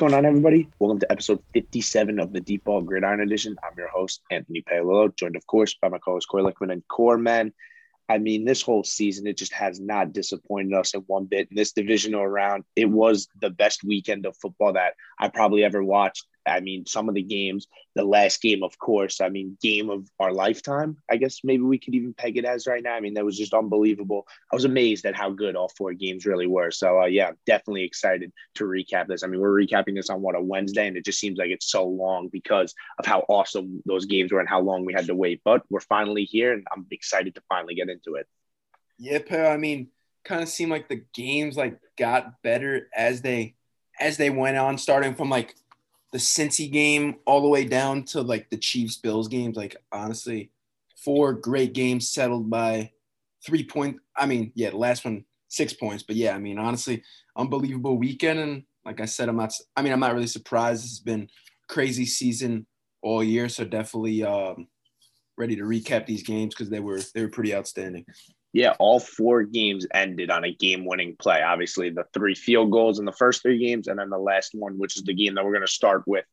Going on, everybody? Welcome to episode 57 of the Deep Ball Gridiron Edition. I'm your host, Anthony Paolillo, joined, of course, by my co-host Corey Lickman and Core Man. I mean, this whole season, it just has not disappointed us in one bit. In this divisional round, it was the best weekend of football that I probably ever watched. I mean, some of the games, the last game, of course, I mean, game of our lifetime, I guess maybe we could even peg it as right now. I mean, that was just unbelievable. I was amazed at how good all four games really were. So, uh, yeah, definitely excited to recap this. I mean, we're recapping this on what a Wednesday, and it just seems like it's so long because of how awesome those games were and how long we had to wait. But we're finally here, and I'm excited to finally get into it. Yeah, Per, I mean, kind of seemed like the games like got better as they as they went on, starting from like the Cincy game all the way down to like the Chiefs Bills games. Like honestly, four great games settled by three point. I mean, yeah, the last one six points, but yeah, I mean honestly, unbelievable weekend. And like I said, I'm not. I mean, I'm not really surprised. Has been crazy season all year, so definitely um, ready to recap these games because they were they were pretty outstanding. Yeah, all four games ended on a game winning play. Obviously, the three field goals in the first three games, and then the last one, which is the game that we're going to start with,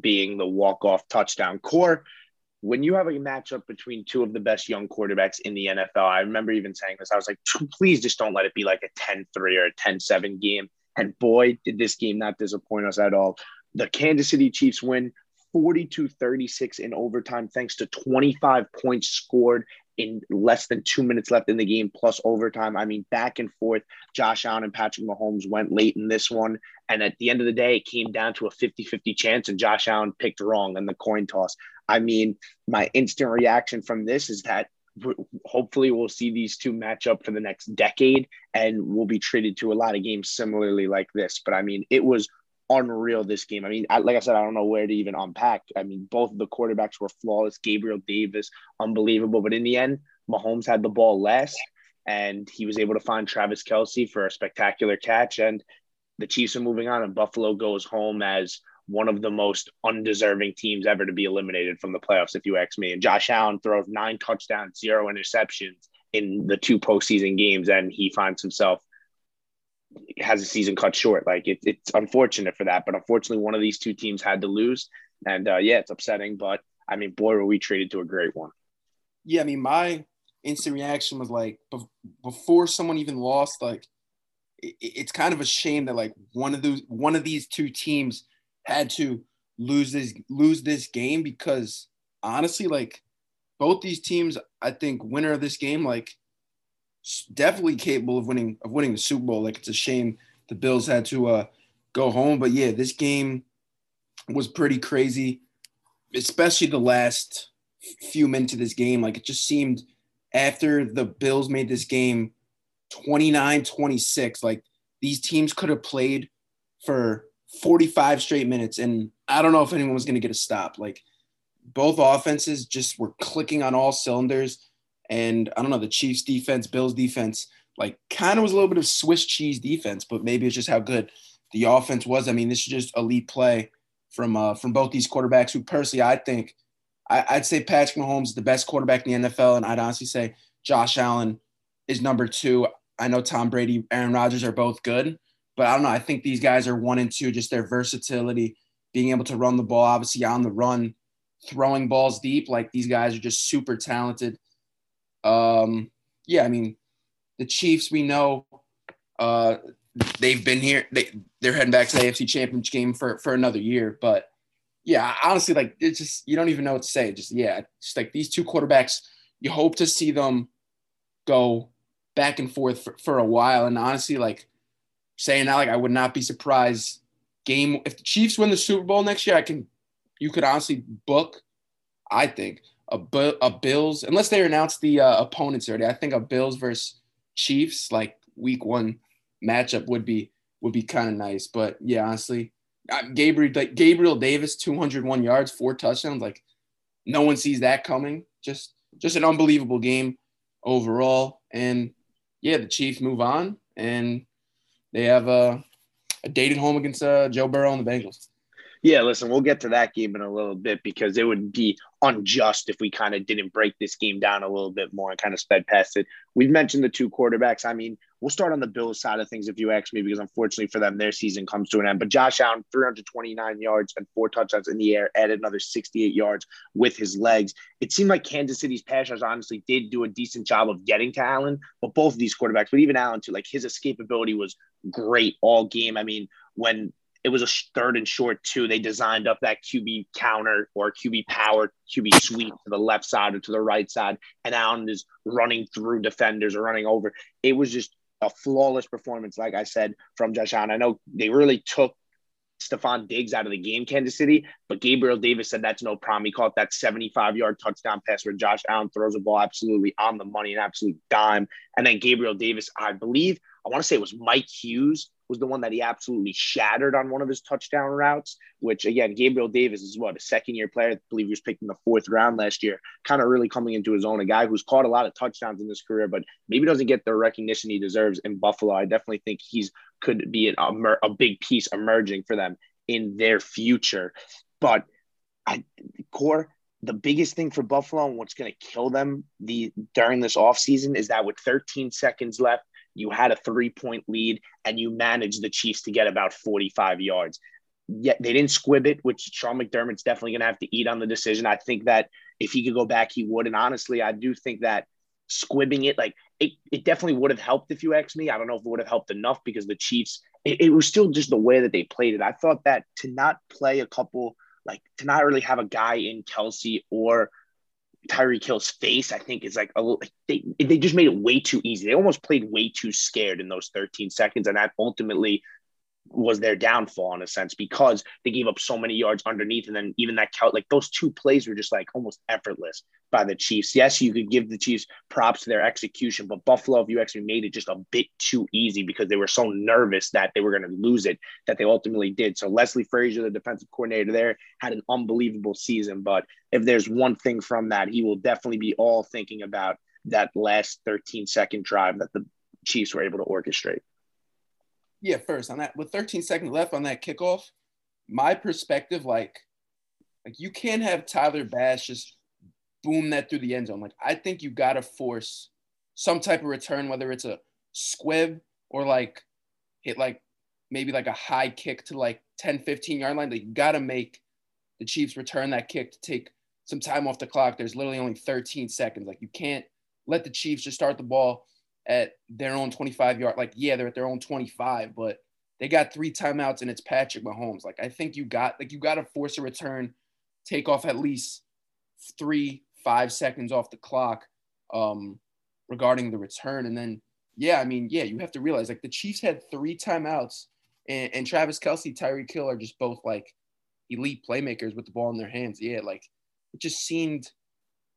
being the walk off touchdown. Core, when you have a matchup between two of the best young quarterbacks in the NFL, I remember even saying this. I was like, please just don't let it be like a 10 3 or a 10 7 game. And boy, did this game not disappoint us at all. The Kansas City Chiefs win 42 36 in overtime, thanks to 25 points scored in less than two minutes left in the game plus overtime. I mean, back and forth. Josh Allen and Patrick Mahomes went late in this one. And at the end of the day, it came down to a 50 50 chance, and Josh Allen picked wrong in the coin toss. I mean, my instant reaction from this is that hopefully we'll see these two match up for the next decade and we'll be treated to a lot of games similarly like this. But I mean, it was unreal this game. I mean, I, like I said, I don't know where to even unpack. I mean, both of the quarterbacks were flawless. Gabriel Davis, unbelievable. But in the end, Mahomes had the ball less, and he was able to find Travis Kelce for a spectacular catch. And the Chiefs are moving on, and Buffalo goes home as one of the most undeserving teams ever to be eliminated from the playoffs, if you ask me. And Josh Allen throws nine touchdowns, zero interceptions in the two postseason games, and he finds himself has a season cut short. Like it, it's unfortunate for that, but unfortunately, one of these two teams had to lose, and uh, yeah, it's upsetting. But I mean, boy, were we treated to a great one. Yeah, I mean, my instant reaction was like before someone even lost, like it, it's kind of a shame that like one of those one of these two teams had to lose this lose this game because honestly, like both these teams, I think winner of this game, like definitely capable of winning of winning the Super Bowl. Like it's a shame the Bills had to uh, go home, but yeah, this game was pretty crazy, especially the last few minutes of this game. Like it just seemed after the Bills made this game 29-26, like these teams could have played for 45 straight minutes and I don't know if anyone was going to get a stop. Like both offenses just were clicking on all cylinders and I don't know, the Chiefs defense, Bills defense, like kind of was a little bit of Swiss cheese defense, but maybe it's just how good the offense was. I mean, this is just elite play from uh, from both these quarterbacks. Who personally, I think, I, would say Patrick Mahomes is the best quarterback in the NFL, and I'd honestly say Josh Allen is number two. I know Tom Brady, Aaron Rodgers are both good, but I don't know. I think these guys are one and two. Just their versatility, being able to run the ball, obviously on the run, throwing balls deep. Like these guys are just super talented. Um, yeah, I mean, the Chiefs, we know uh, they've been here. They they're heading back to the AFC Championship game for for another year. But yeah, honestly, like it's just you don't even know what to say. Just yeah, just like these two quarterbacks, you hope to see them go back and forth for, for a while. And honestly, like saying that, like I would not be surprised. Game if the Chiefs win the Super Bowl next year, I can you could honestly book. I think a, a Bills, unless they announce the uh, opponents already. I think a Bills versus Chiefs like week one matchup would be would be kind of nice. But yeah, honestly, uh, Gabriel like Gabriel Davis, 201 yards, four touchdowns. Like no one sees that coming. Just just an unbelievable game overall. And yeah, the Chiefs move on and they have a, a dated home against uh, Joe Burrow and the Bengals. Yeah, listen, we'll get to that game in a little bit because it would be unjust if we kind of didn't break this game down a little bit more and kind of sped past it. We've mentioned the two quarterbacks. I mean, we'll start on the Bills side of things if you ask me, because unfortunately for them, their season comes to an end. But Josh Allen, 329 yards and four touchdowns in the air, added another 68 yards with his legs. It seemed like Kansas City's pass rush honestly did do a decent job of getting to Allen, but both of these quarterbacks, but even Allen too, like his escapability was great all game. I mean, when it was a third and short too. They designed up that QB counter or QB power, QB sweep to the left side or to the right side, and Allen is running through defenders or running over. It was just a flawless performance, like I said, from Josh Allen. I know they really took Stefon Diggs out of the game, Kansas City, but Gabriel Davis said that's no problem. He caught that 75 yard touchdown pass where Josh Allen throws the ball absolutely on the money, an absolute dime. And then Gabriel Davis, I believe, I want to say it was Mike Hughes was the one that he absolutely shattered on one of his touchdown routes, which again, Gabriel Davis is what a second year player. I believe he was picked in the fourth round last year, kind of really coming into his own. A guy who's caught a lot of touchdowns in his career, but maybe doesn't get the recognition he deserves in Buffalo. I definitely think he's could be a, a big piece emerging for them in their future. But I, core, the biggest thing for Buffalo and what's going to kill them the during this offseason is that with 13 seconds left, you had a three point lead and you managed the Chiefs to get about 45 yards. Yet they didn't squib it, which Sean McDermott's definitely going to have to eat on the decision. I think that if he could go back, he would. And honestly, I do think that squibbing it, like it, it definitely would have helped if you ask me. I don't know if it would have helped enough because the Chiefs, it, it was still just the way that they played it. I thought that to not play a couple, like to not really have a guy in Kelce or Tyreek Hill's face, I think, is like a little. They they just made it way too easy. They almost played way too scared in those 13 seconds, and that ultimately was their downfall in a sense because they gave up so many yards underneath. And then even that count, like those two plays were just like almost effortless by the Chiefs. Yes, you could give the Chiefs props to their execution, but Buffalo, if you actually made it just a bit too easy because they were so nervous that they were going to lose it, that they ultimately did. So Leslie Frazier, the defensive coordinator there, had an unbelievable season. But if there's one thing from that, he will definitely be all thinking about that last 13 second drive that the Chiefs were able to orchestrate yeah, first on that with 13 seconds left on that kickoff, my perspective, like, like you can't have Tyler Bass just boom that through the end zone. Like, I think you gotta force some type of return, whether it's a squib or like hit like maybe like a high kick to like 10, 15 yard line. Like, you gotta make the Chiefs return that kick to take some time off the clock. There's literally only 13 seconds. Like, you can't let the Chiefs just start the ball at their own 25 yard. Like, yeah, they're at their own 25, but they got three timeouts and it's Patrick Mahomes. Like, I think you got like you got to force a return, take off at least three, five seconds off the clock um, regarding the return. And then, yeah, I mean, yeah, you have to realize like the Chiefs had three timeouts and, and Travis Kelce, Tyreek Hill are just both like elite playmakers with the ball in their hands. Yeah, like it just seemed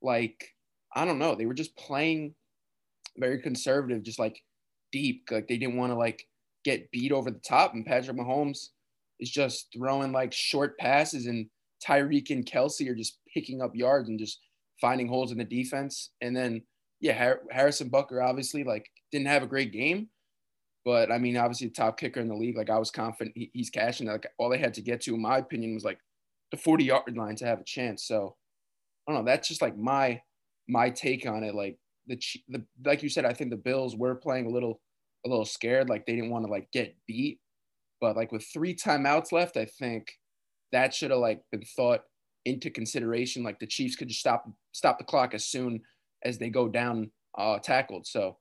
like I don't know, they were just playing very conservative, just like deep. Like they didn't want to like get beat over the top. And Patrick Mahomes is just throwing like short passes, and Tyreek and Kelce are just picking up yards and just finding holes in the defense. And then yeah, Harrison Butker obviously like didn't have a great game, but I mean obviously the top kicker in the league. Like I was confident he, he's cashing. Like all they had to get to, in my opinion, was like the 40 yard line to have a chance. So I don't know. That's just like my my take on it. Like the, the like you said, I think the Bills were playing a little a little scared, like they didn't want to like get beat. But like with three timeouts left, I think that should have like been thought into consideration. Like the Chiefs could just stop stop the clock as soon as they go down uh, tackled. So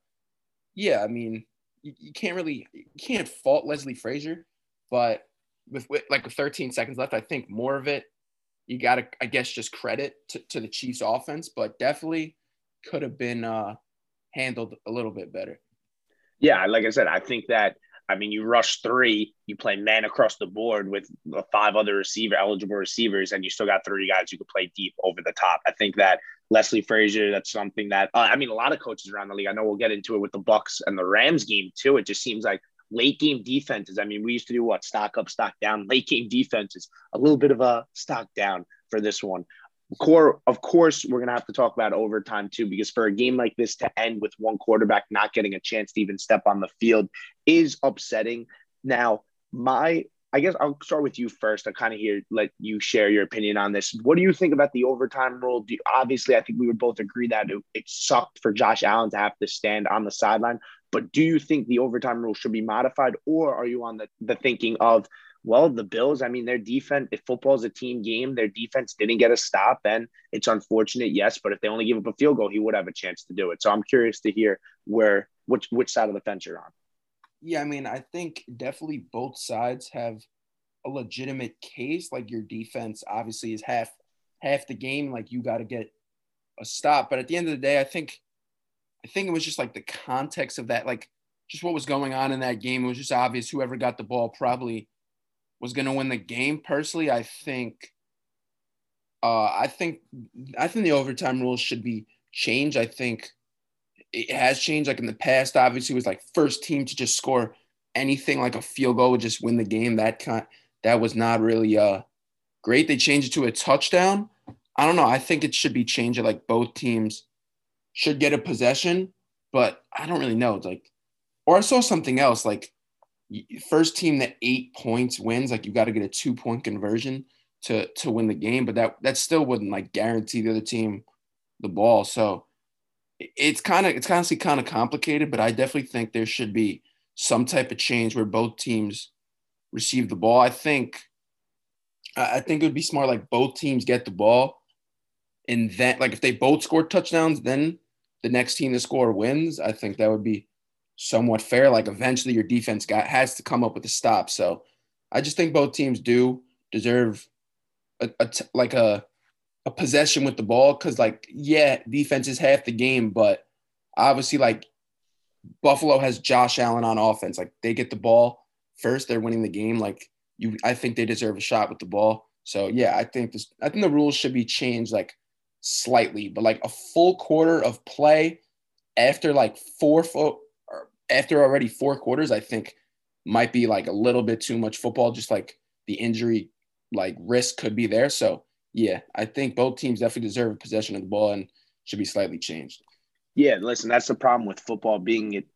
yeah, I mean you, you can't really you can't fault Leslie Frazier, but with, with like with 13 seconds left, I think more of it you got to I guess just credit to, to the Chiefs offense, but definitely could have been uh, handled a little bit better. Yeah, like I said, I think that I mean you rush three, you play man across the board with five other receiver eligible receivers, and you still got three guys who could play deep over the top. I think that Leslie Frazier, that's something that uh, I mean a lot of coaches around the league. I know we'll get into it with the Bucks and the Rams game too. It just seems like late game defenses. I mean, we used to do what stock up, stock down. Late game defenses, a little bit of a stock down for this one. Core, of course, we're gonna have to talk about overtime too, because for a game like this to end with one quarterback not getting a chance to even step on the field is upsetting. Now, my I guess I'll start with you first. I kind of hear let you share your opinion on this. What do you think about the overtime rule? You, obviously, I think we would both agree that it, it sucked for Josh Allen to have to stand on the sideline. But do you think the overtime rule should be modified, or are you on the, the thinking of, well, the Bills, I mean, their defense, if football is a team game, their defense didn't get a stop, and it's unfortunate, yes, but if they only give up a field goal, he would have a chance to do it. So I'm curious to hear where which which side of the fence you're on. Yeah, I mean, I think definitely both sides have a legitimate case. Like your defense obviously is half half the game. Like you got to get a stop. But at the end of the day, I think I think it was just like the context of that, like just what was going on in that game. It was just obvious whoever got the ball probably was going to win the game. Personally, I think uh, I think I think the overtime rules should be changed. I think it has changed. Like in the past, obviously, it was like first team to just score anything like a field goal would just win the game. That kind that was not really uh great. They changed it to a touchdown. I don't know. I think it should be changed. Like both teams should get a possession, but I don't really know. It's like, or I saw something else. Like first team that eight points wins. Like you got to get a two point conversion to to win the game, but that that still wouldn't like guarantee the other team the ball. So it's kind of it's honestly kind of complicated, but I definitely think there should be some type of change where both teams receive the ball. I think I think it would be smart like both teams get the ball and then like if they both score touchdowns, then the next team to score wins. I think that would be somewhat fair. Like eventually your defense got has to come up with a stop. So I just think both teams do deserve a, a like a a possession with the ball because like yeah defense is half the game but obviously like buffalo has josh allen on offense like they get the ball first they're winning the game like you i think they deserve a shot with the ball so yeah i think this i think the rules should be changed like slightly but like a full quarter of play after like four foot after already four quarters i think might be like a little bit too much football just like the injury like risk could be there so yeah, I think both teams definitely deserve possession of the ball and should be slightly changed. Yeah, listen, that's the problem with football being it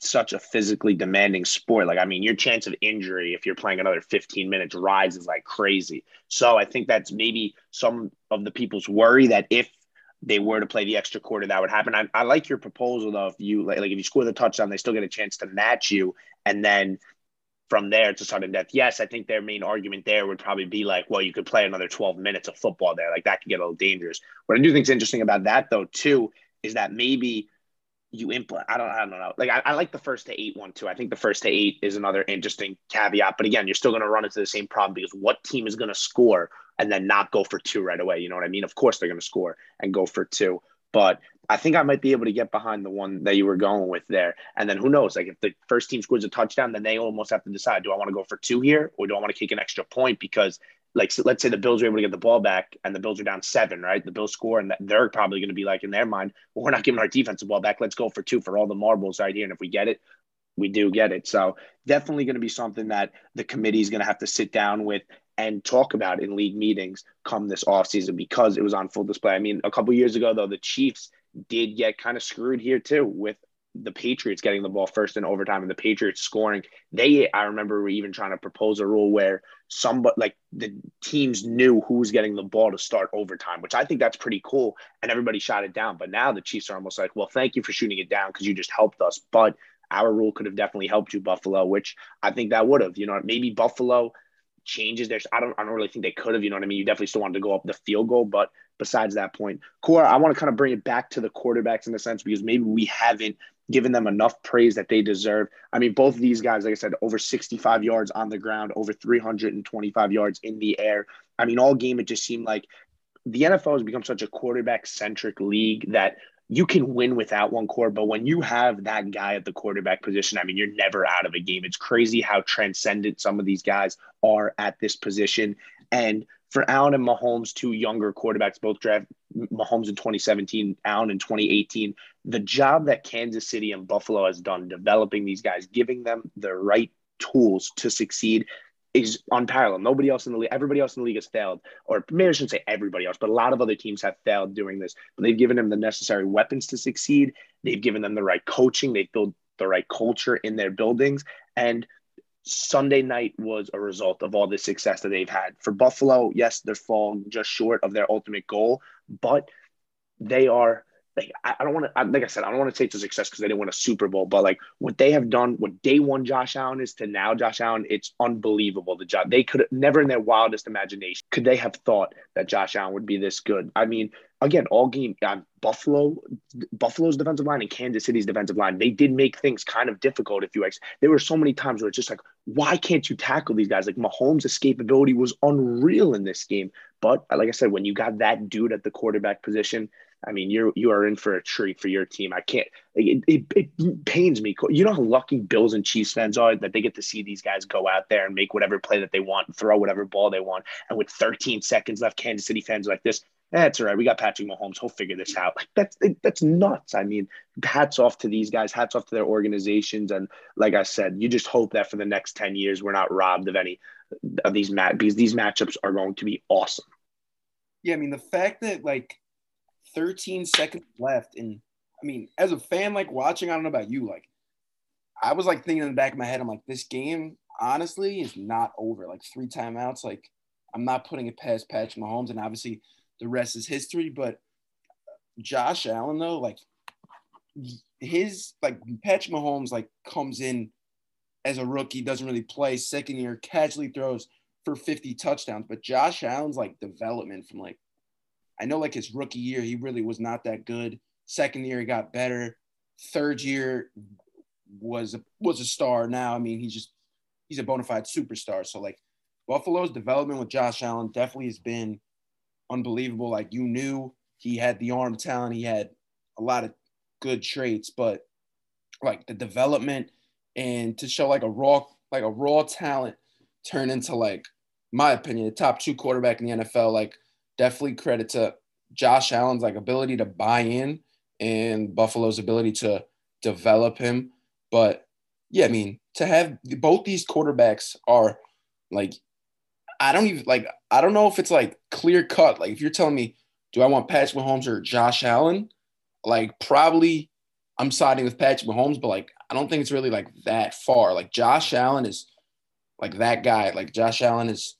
such a physically demanding sport. Like, I mean, your chance of injury if you're playing another 15 minutes rises like crazy. So I think that's maybe some of the people's worry that if they were to play the extra quarter, that would happen. I, I like your proposal though. If you like, like if you score the touchdown, they still get a chance to match you, and then from there to sudden death. Yes, I think their main argument there would probably be like, well, you could play another 12 minutes of football there. Like that could get a little dangerous. What I do think is interesting about that though, too, is that maybe you implement. I don't. I don't know. Like I, I, like the first to eight one too. I think the first to eight is another interesting caveat. But again, you're still going to run into the same problem because what team is going to score and then not go for two right away? You know what I mean? Of course they're going to score and go for two. But I think I might be able to get behind the one that you were going with there. And then who knows? Like if the first team scores a touchdown, then they almost have to decide: do I want to go for two here, or do I want to kick an extra point? Because like so let's say the Bills are able to get the ball back, and the Bills are down seven, right? The Bills score, and they're probably going to be like in their mind, well, we're not giving our defensive ball back. Let's go for two for all the marbles right here, and if we get it, we do get it. So definitely going to be something that the committee is going to have to sit down with and talk about in league meetings come this offseason because it was on full display. I mean, a couple years ago though, the Chiefs did get kind of screwed here too with the Patriots getting the ball first in overtime and the Patriots scoring. They, I remember, were even trying to propose a rule where somebody like the teams knew who was getting the ball to start overtime, which I think that's pretty cool. And everybody shot it down. But now the Chiefs are almost like, well, thank you for shooting it down because you just helped us. But our rule could have definitely helped you, Buffalo, which I think that would have. You know, maybe Buffalo changes their. I don't. I don't really think they could have. You know what I mean? You definitely still wanted to go up the field goal, but besides that point. Cora, I want to kind of bring it back to the quarterbacks in a sense because maybe we haven't given them enough praise that they deserve. I mean, both of these guys, like I said, over 65 yards on the ground, over 325 yards in the air. I mean, all game, it just seemed like the NFL has become such a quarterback centric league that you can win without one core, but when you have that guy at the quarterback position, I mean, you're never out of a game. It's crazy how transcendent some of these guys are at this position. And for Allen and Mahomes, two younger quarterbacks, both draft Mahomes in 2017, Allen in 2018. The job that Kansas City and Buffalo has done developing these guys, giving them the right tools to succeed is unparalleled. Nobody else in the league, everybody else in the league has failed, or maybe I shouldn't say everybody else, but a lot of other teams have failed doing this. But they've given them the necessary weapons to succeed. They've given them the right coaching. They've built the right culture in their buildings. And Sunday night was a result of all the success that they've had. For Buffalo, yes, they're falling just short of their ultimate goal, but they are like I, don't want to like I said, I don't want to take the success because they didn't win a Super Bowl, but like what they have done, what day one Josh Allen is to now Josh Allen, it's unbelievable. The job they could never in their wildest imagination could they have thought that Josh Allen would be this good. I mean, again, all game um, Buffalo, Buffalo's defensive line and Kansas City's defensive line, they did make things kind of difficult. If you ex, there were so many times where it's just like, why can't you tackle these guys? Like Mahomes' escapability was unreal in this game. But like I said, when you got that dude at the quarterback position, I mean, you're you are in for a treat for your team. I can't. It, it, it, pains me. You know how lucky Bills and Chiefs fans are that they get to see these guys go out there and make whatever play that they want, throw whatever ball they want, and with 13 seconds left, Kansas City fans like this. That's all right. We got Patrick Mahomes. He'll figure this out. Like that's that's nuts. I mean, hats off to these guys. Hats off to their organizations. And like I said, you just hope that for the next 10 years, we're not robbed of any of these mat because these matchups are going to be awesome. Yeah, I mean the fact that like 13 seconds left. And I mean, as a fan, like watching, I don't know about you, like I was like thinking in the back of my head, I'm like, this game honestly is not over. Like three timeouts, like I'm not putting it past Patrick Mahomes, and obviously the rest is history. But Josh Allen, though, like his like Patrick Mahomes like comes in as a rookie, doesn't really play. Second year, casually throws for 50 touchdowns. But Josh Allen's like development from like I know like his rookie year, he really was not that good. Second year, he got better. Third year was a, was a star. Now, I mean, he's just he's a bona fide superstar. So like Buffalo's development with Josh Allen definitely has been unbelievable. Like you knew he had the arm talent, he had a lot of good traits, but like the development and to show like a raw like a raw talent turn into like my opinion the top two quarterback in the NFL like definitely credit to Josh Allen's like ability to buy in and Buffalo's ability to develop him. But yeah, I mean, to have both these quarterbacks are like, I don't even like, I don't know if it's like clear cut. Like, if you're telling me, do I want Patrick Mahomes or Josh Allen? Like, probably I'm siding with Patrick Mahomes, but like, I don't think it's really like that far. Like, Josh Allen is like that guy. Like, Josh Allen is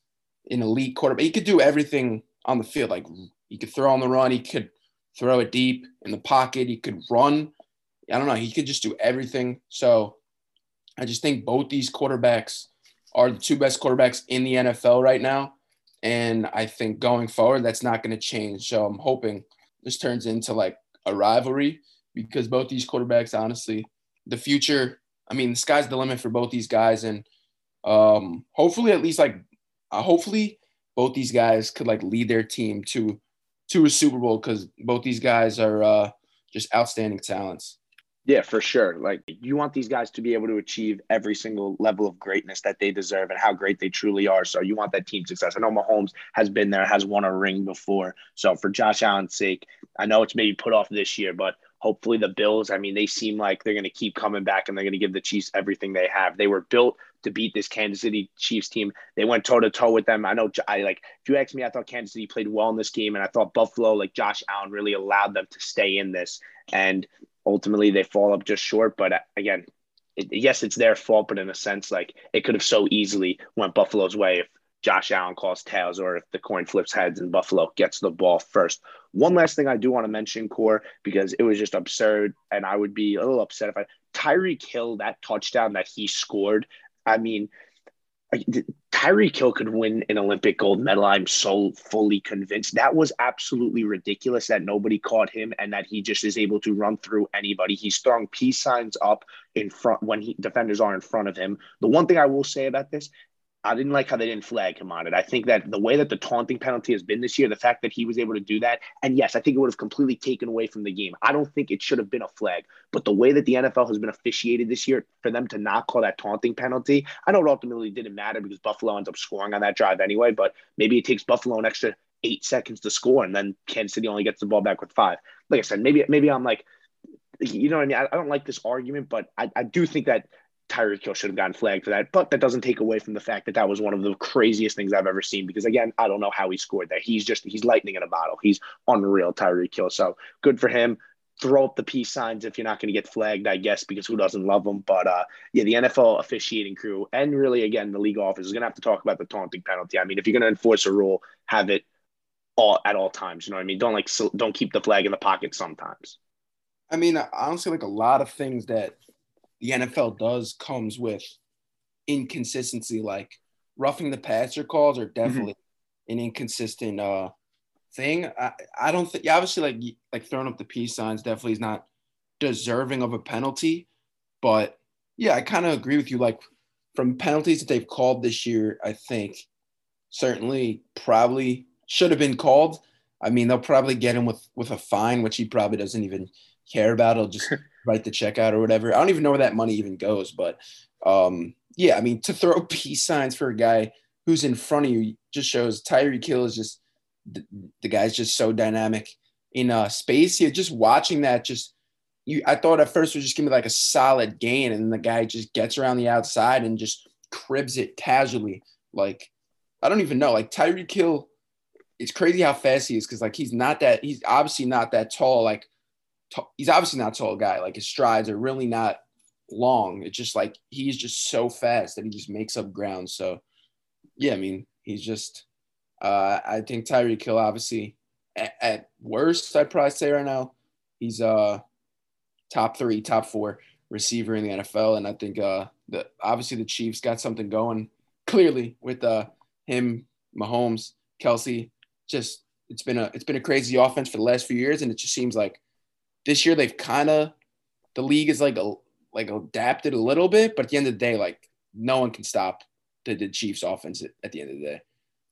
an elite quarterback. He could do everything on the field. Like he could throw on the run, he could throw it deep in the pocket, he could run. I don't know, he could just do everything. So I just think both these quarterbacks are the two best quarterbacks in the NFL right now. And I think going forward, that's not going to change. So I'm hoping this turns into like a rivalry because both these quarterbacks, honestly, the future, I mean, the sky's the limit for both these guys. And um, hopefully, at least like, uh, hopefully, both these guys could like lead their team to to a Super Bowl because both these guys are uh, just outstanding talents. Yeah, for sure. Like you want these guys to be able to achieve every single level of greatness that they deserve and how great they truly are. So you want that team success. I know Mahomes has been there, has won a ring before. So for Josh Allen's sake, I know it's maybe put off this year, but hopefully the Bills, I mean, they seem like they're going to keep coming back and they're going to give the Chiefs everything they have. They were built to beat this Kansas City Chiefs team. They went toe to toe with them. I know I like if you ask me, I thought Kansas City played well in this game, and I thought Buffalo, like Josh Allen, really allowed them to stay in this. And ultimately, they fall up just short. But uh, again, it, yes, it's their fault, but in a sense, like it could have so easily went Buffalo's way if Josh Allen calls tails or if the coin flips heads and Buffalo gets the ball first. One last thing I do want to mention, Core, because it was just absurd, and I would be a little upset if I Tyreek Hill that touchdown that he scored I mean, Tyreek Hill could win an Olympic gold medal. I'm so fully convinced. That was absolutely ridiculous that nobody caught him and that he just is able to run through anybody. He's throwing peace signs up in front when he defenders are in front of him. The one thing I will say about this I didn't like how they didn't flag him on it. I think that the way that the taunting penalty has been this year, the fact that he was able to do that, and yes, I think it would have completely taken away from the game. I don't think it should have been a flag, but the way that the NFL has been officiated this year, for them to not call that taunting penalty, I know it ultimately didn't matter because Buffalo ends up scoring on that drive anyway, but maybe it takes Buffalo an extra eight seconds to score, and then Kansas City only gets the ball back with five. Like I said, maybe maybe I'm like, you know what I mean? I, I don't like this argument, but I, I do think that Tyreek Hill should have gotten flagged for that. But that doesn't take away from the fact that that was one of the craziest things I've ever seen. Because again, I don't know how he scored that. He's just he's lightning in a bottle. He's unreal, Tyreek Hill. So good for him. throw up the peace signs if you're not going to get flagged, I guess, because who doesn't love them? But uh, yeah, the NFL officiating crew and really, again, the league office is going to have to talk about the taunting penalty. I mean, if you're going to enforce a rule, have it all at all times. You know what I mean? Don't like don't keep the flag in the pocket sometimes. I mean, honestly, like a lot of things that the NFL does comes with inconsistency. Like roughing the passer calls are mm-hmm. definitely mm-hmm. an inconsistent uh, thing. I, I don't think obviously like like throwing up the peace signs definitely is not deserving of a penalty, but yeah, I kind of agree with you. Like from penalties that they've called this year, I think certainly probably should have been called. I mean, they'll probably get him with with a fine, which he probably doesn't even care about. He'll just write the check out or whatever. I don't even know where that money even goes, but um, yeah, I mean, to throw peace signs for a guy who's in front of you just shows Tyreek Hill is just the, the guy's just so dynamic in uh, space. Yeah, just watching that, just you, I thought at first it was just gonna be like a solid gain, and the guy just gets around the outside and just cribs it casually. Like I don't even know. Like Tyreek Hill, it's crazy how fast he is because like he's not that. He's obviously not that tall. Like t- he's obviously not a tall guy. Like his strides are really not long. It's just like he's just so fast that he just makes up ground. So yeah, I mean he's just uh, I think Tyreek Hill, obviously, at, at, worst, I'd probably say right now, he's uh top three, top four receiver in the NFL, and I think uh the obviously the Chiefs got something going clearly with uh him, Mahomes, Kelce. Just it's been a it's been a crazy offense for the last few years, and it just seems like this year they've kind of the league is like a like adapted a little bit, but at the end of the day, like no one can stop the, the Chiefs offense at, the end of the day.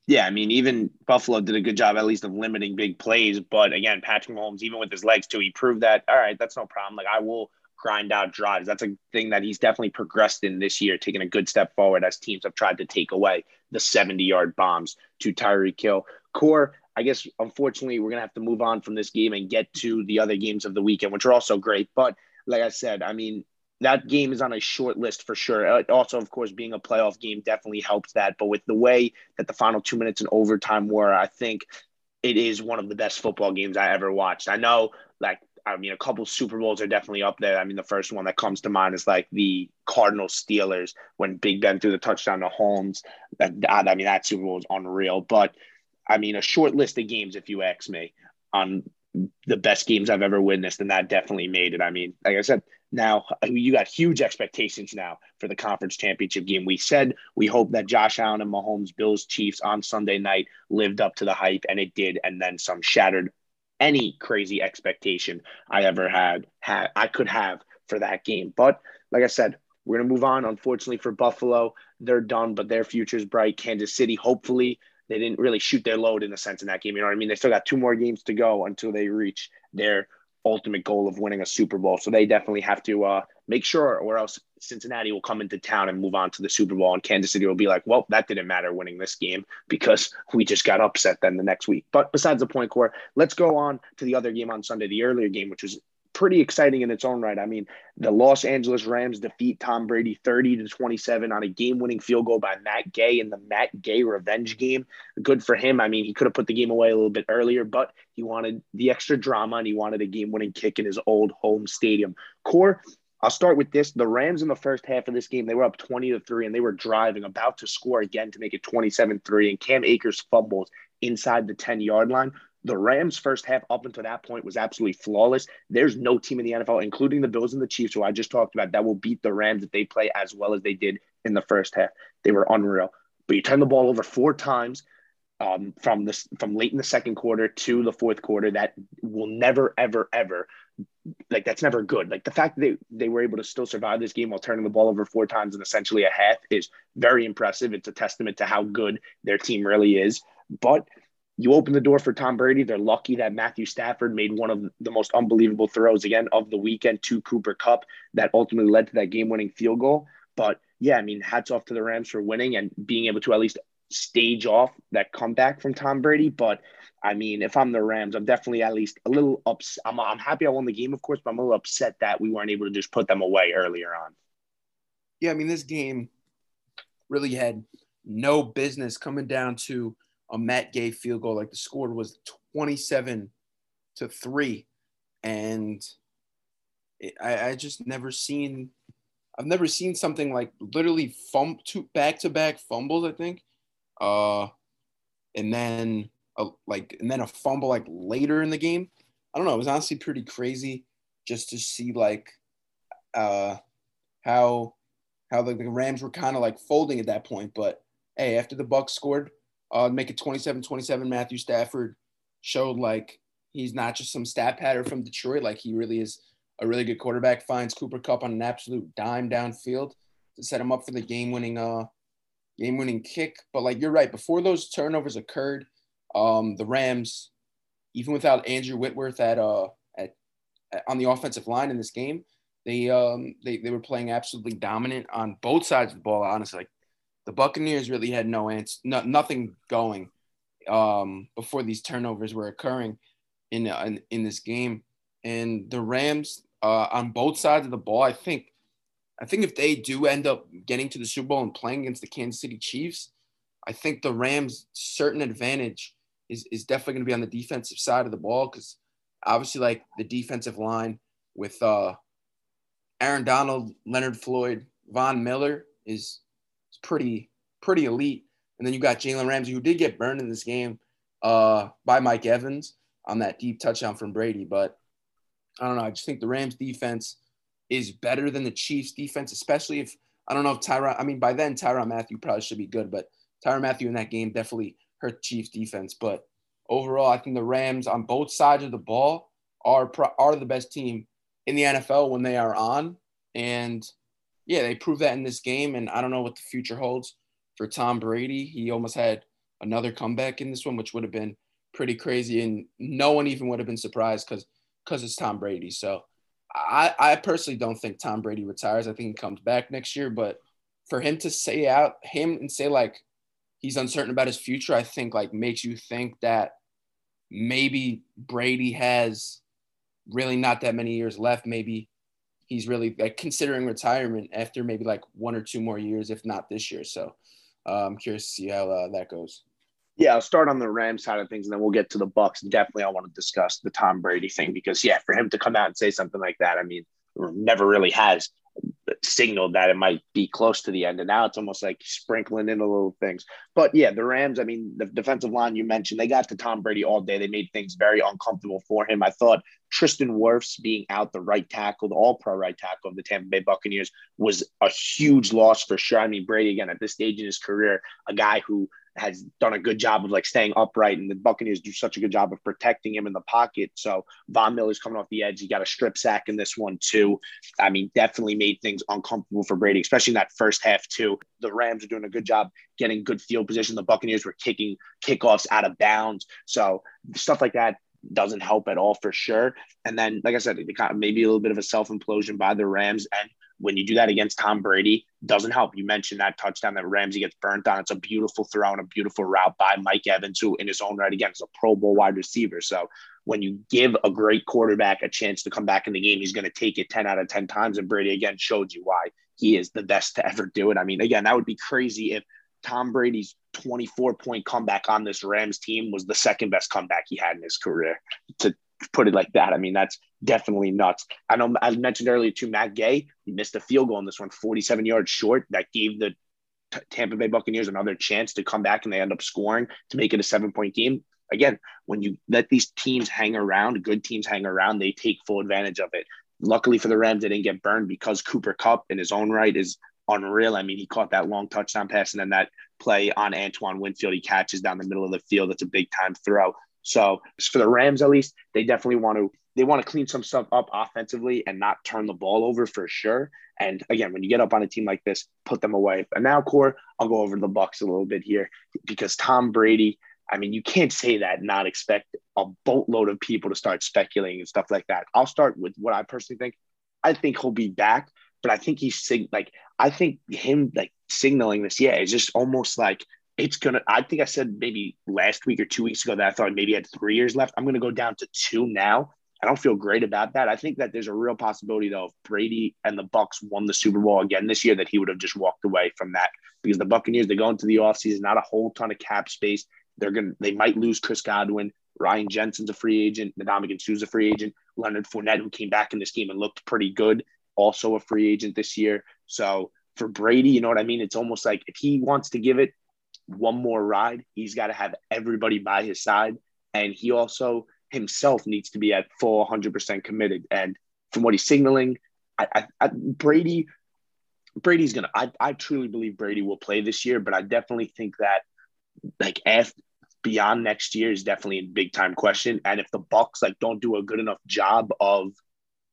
Yeah, I mean, even Buffalo did a good job, at least, of limiting big plays. But again, Patrick Mahomes, even with his legs too, he proved that. All right, that's no problem. Like I will grind out drives. That's a thing that he's definitely progressed in this year, taking a good step forward as teams have tried to take away the 70 yard bombs to Tyreek Hill. Core, I guess, unfortunately, we're to have to move on from this game and get to the other games of the weekend, which are also great. But like I said, I mean, that game is on a short list for sure. Uh, also, of course, being a playoff game definitely helps that. But with the way that the final two minutes in overtime were, I think it is one of the best football games I ever watched. I know, like, I mean, a couple Super Bowls are definitely up there. I mean, the first one that comes to mind is like the Cardinal Steelers when Big Ben threw the touchdown to Holmes. I mean, that Super Bowl was unreal. But I mean, a short list of games, if you ask me, on the best games I've ever witnessed, and that definitely made it. I mean, like I said, now you got huge expectations now for the conference championship game. We said we hope that Josh Allen and Mahomes, Bills, Chiefs on Sunday night lived up to the hype, and it did, and then some shattered any crazy expectation I ever had had I could have for that game. But like I said, we're gonna move on. Unfortunately for Buffalo, they're done, but their future's bright. Kansas City, hopefully, they didn't really shoot their load in a sense in that game. You know what I mean? They still got two more games to go until they reach their ultimate goal of winning a Super Bowl. So they definitely have to uh, make sure, or else Cincinnati will come into town and move on to the Super Bowl, and Kansas City will be like, "Well, that didn't matter winning this game because we just got upset then the next week." But besides the point, core, let's go on to the other game on Sunday, the earlier game, which was pretty exciting in its own right. I mean, the Los Angeles Rams defeat Tom Brady 30 to 27 on a game-winning field goal by Matt Gay in the Matt Gay revenge game. Good for him. I mean, he could have put the game away a little bit earlier, but he wanted the extra drama and he wanted a game-winning kick in his old home stadium. Core, I'll start with this. The Rams in the first half of this game, they were up 20 to 3 and they were driving, about to score again to make it 27 3. And Cam Akers fumbles inside the 10 yard line. The Rams' first half up until that point was absolutely flawless. There's no team in the NFL, including the Bills and the Chiefs, who I just talked about, that will beat the Rams if they play as well as they did in the first half. They were unreal. But you turn the ball over four times um, from this from late in the second quarter to the fourth quarter. That will never, ever, ever like that's never good. Like the fact that they, they were able to still survive this game while turning the ball over four times in essentially a half is very impressive. It's a testament to how good their team really is. But you open the door for Tom Brady. They're lucky that Matthew Stafford made one of the most unbelievable throws again of the weekend to Cooper Kupp that ultimately led to that game winning field goal. But yeah, I mean, hats off to the Rams for winning and being able to at least stage off that comeback from Tom Brady. But I mean, if I'm the Rams, I'm definitely at least a little upset. I'm, I'm happy I won the game, of course, but I'm a little upset that we weren't able to just put them away earlier on. Yeah, I mean, this game really had no business coming down to a Matt Gay field goal. Like the score was 27 to three. and it, I, I just never seen. I've never seen something like literally fum two back to back fumbles. I think, uh, and then a, like and then a fumble like later in the game. I don't know. It was honestly pretty crazy just to see like uh, how how the, the Rams were kind of like folding at that point. But hey, after the Bucks scored, uh, make it 27-27, Matthew Stafford showed like he's not just some stat patter from Detroit. Like he really is a really good quarterback. Finds Cooper Kupp on an absolute dime downfield to set him up for the game-winning uh game-winning kick. But like you're right, before those turnovers occurred, um, the Rams, even without Andrew Whitworth at uh at, at on the offensive line in this game, they um they, they were playing absolutely dominant on both sides of the ball. Honestly, like the Buccaneers really had no answer, no, nothing going um, before these turnovers were occurring in, in, in this game. And the Rams uh, on both sides of the ball, I think, I think if they do end up getting to the Super Bowl and playing against the Kansas City Chiefs, I think the Rams' certain advantage is, is definitely going to be on the defensive side of the ball because obviously, like the defensive line with uh, Aaron Donald, Leonard Floyd, Von Miller is pretty pretty elite. And then you got Jalen Ramsey, who did get burned in this game uh, by Mike Evans on that deep touchdown from Brady. But I don't know. I just think the Rams defense is better than the Chiefs defense, especially if I don't know if Tyrann. I mean, by then Tyrann Mathieu probably should be good, but Tyrann Mathieu in that game definitely hurt Chiefs defense. But overall, I think the Rams on both sides of the ball are are the best team in the NFL when they are on, and yeah, they proved that in this game. And I don't know what the future holds for Tom Brady. He almost had another comeback in this one, which would have been pretty crazy. And no one even would have been surprised because because it's Tom Brady. So I, I personally don't think Tom Brady retires. I think he comes back next year. But for him to say out him and say like he's uncertain about his future, I think like makes you think that maybe Brady has really not that many years left. Maybe he's really like considering retirement after maybe like one or two more years, if not this year. So uh, I'm curious to see how uh, that goes. Yeah, I'll start on the Rams side of things, and then we'll get to the Bucks. Definitely, I want to discuss the Tom Brady thing because, yeah, for him to come out and say something like that, I mean, never really has signaled that it might be close to the end. And now it's almost like sprinkling in a little things. But yeah, the Rams, I mean, the defensive line you mentioned, they got to Tom Brady all day. They made things very uncomfortable for him. I thought Tristan Wirfs being out the right tackle, the all pro right tackle of the Tampa Bay Buccaneers, was a huge loss for sure. I mean, Brady, again, at this stage in his career, a guy who has done a good job of like staying upright, and the Buccaneers do such a good job of protecting him in the pocket. So Von Miller's coming off the edge. He got a strip sack in this one too. I mean, definitely made things uncomfortable for Brady, especially in that first half too. The Rams are doing a good job getting good field position. The Buccaneers were kicking kickoffs out of bounds. So stuff like that doesn't help at all for sure. And then, like I said, maybe a little bit of a self implosion by the Rams and when you do that against Tom Brady, doesn't help. You mentioned that touchdown that Ramsey gets burnt on. It's a beautiful throw and a beautiful route by Mike Evans, who in his own right, again, is a Pro Bowl wide receiver. So when you give a great quarterback a chance to come back in the game, he's going to take it 10 out of 10 times. And Brady, again, showed you why he is the best to ever do it. I mean, again, that would be crazy if Tom Brady's 24 point comeback on this Rams team was the second best comeback he had in his career. To put it like that. I mean, that's definitely nuts. I know I mentioned earlier to Matt Gay, he missed a field goal in this one, 47 yards short. That gave the T- Tampa Bay Buccaneers another chance to come back and they end up scoring to make it a seven point game. Again, when you let these teams hang around, good teams hang around, they take full advantage of it. Luckily for the Rams, they didn't get burned because Cooper Kupp in his own right is unreal. I mean, he caught that long touchdown pass and then that play on Antoine Winfield, he catches down the middle of the field. That's a big time throw. So for the Rams, at least, they definitely want to they want to clean some stuff up offensively and not turn the ball over for sure. And again, when you get up on a team like this, put them away. And now, Core, I'll go over the Bucks a little bit here because Tom Brady. I mean, you can't say that not expect a boatload of people to start speculating and stuff like that. I'll start with what I personally think. I think he'll be back, but I think he's like I think him like signaling this, yeah, it's just almost like it's gonna. I think I said maybe last week or two weeks ago that I thought maybe I had three years left. I'm gonna go down to two now. I don't feel great about that. I think that there's a real possibility though if Brady and the Bucks won the Super Bowl again this year that he would have just walked away from that because the Buccaneers they go into the offseason not a whole ton of cap space. They're gonna they might lose Chris Godwin. Ryan Jensen's a free agent. Ndamukong Suh's a free agent. Leonard Fournette, who came back in this game and looked pretty good, also a free agent this year. So for Brady, you know what I mean? It's almost like if he wants to give it one more ride, he's got to have everybody by his side. And he also himself needs to be at full 100% committed. And from what he's signaling, I, I, I, Brady, Brady's gonna. I, I truly believe Brady will play this year, but I definitely think that like after beyond next year is definitely a big time question. And if the Bucks like don't do a good enough job of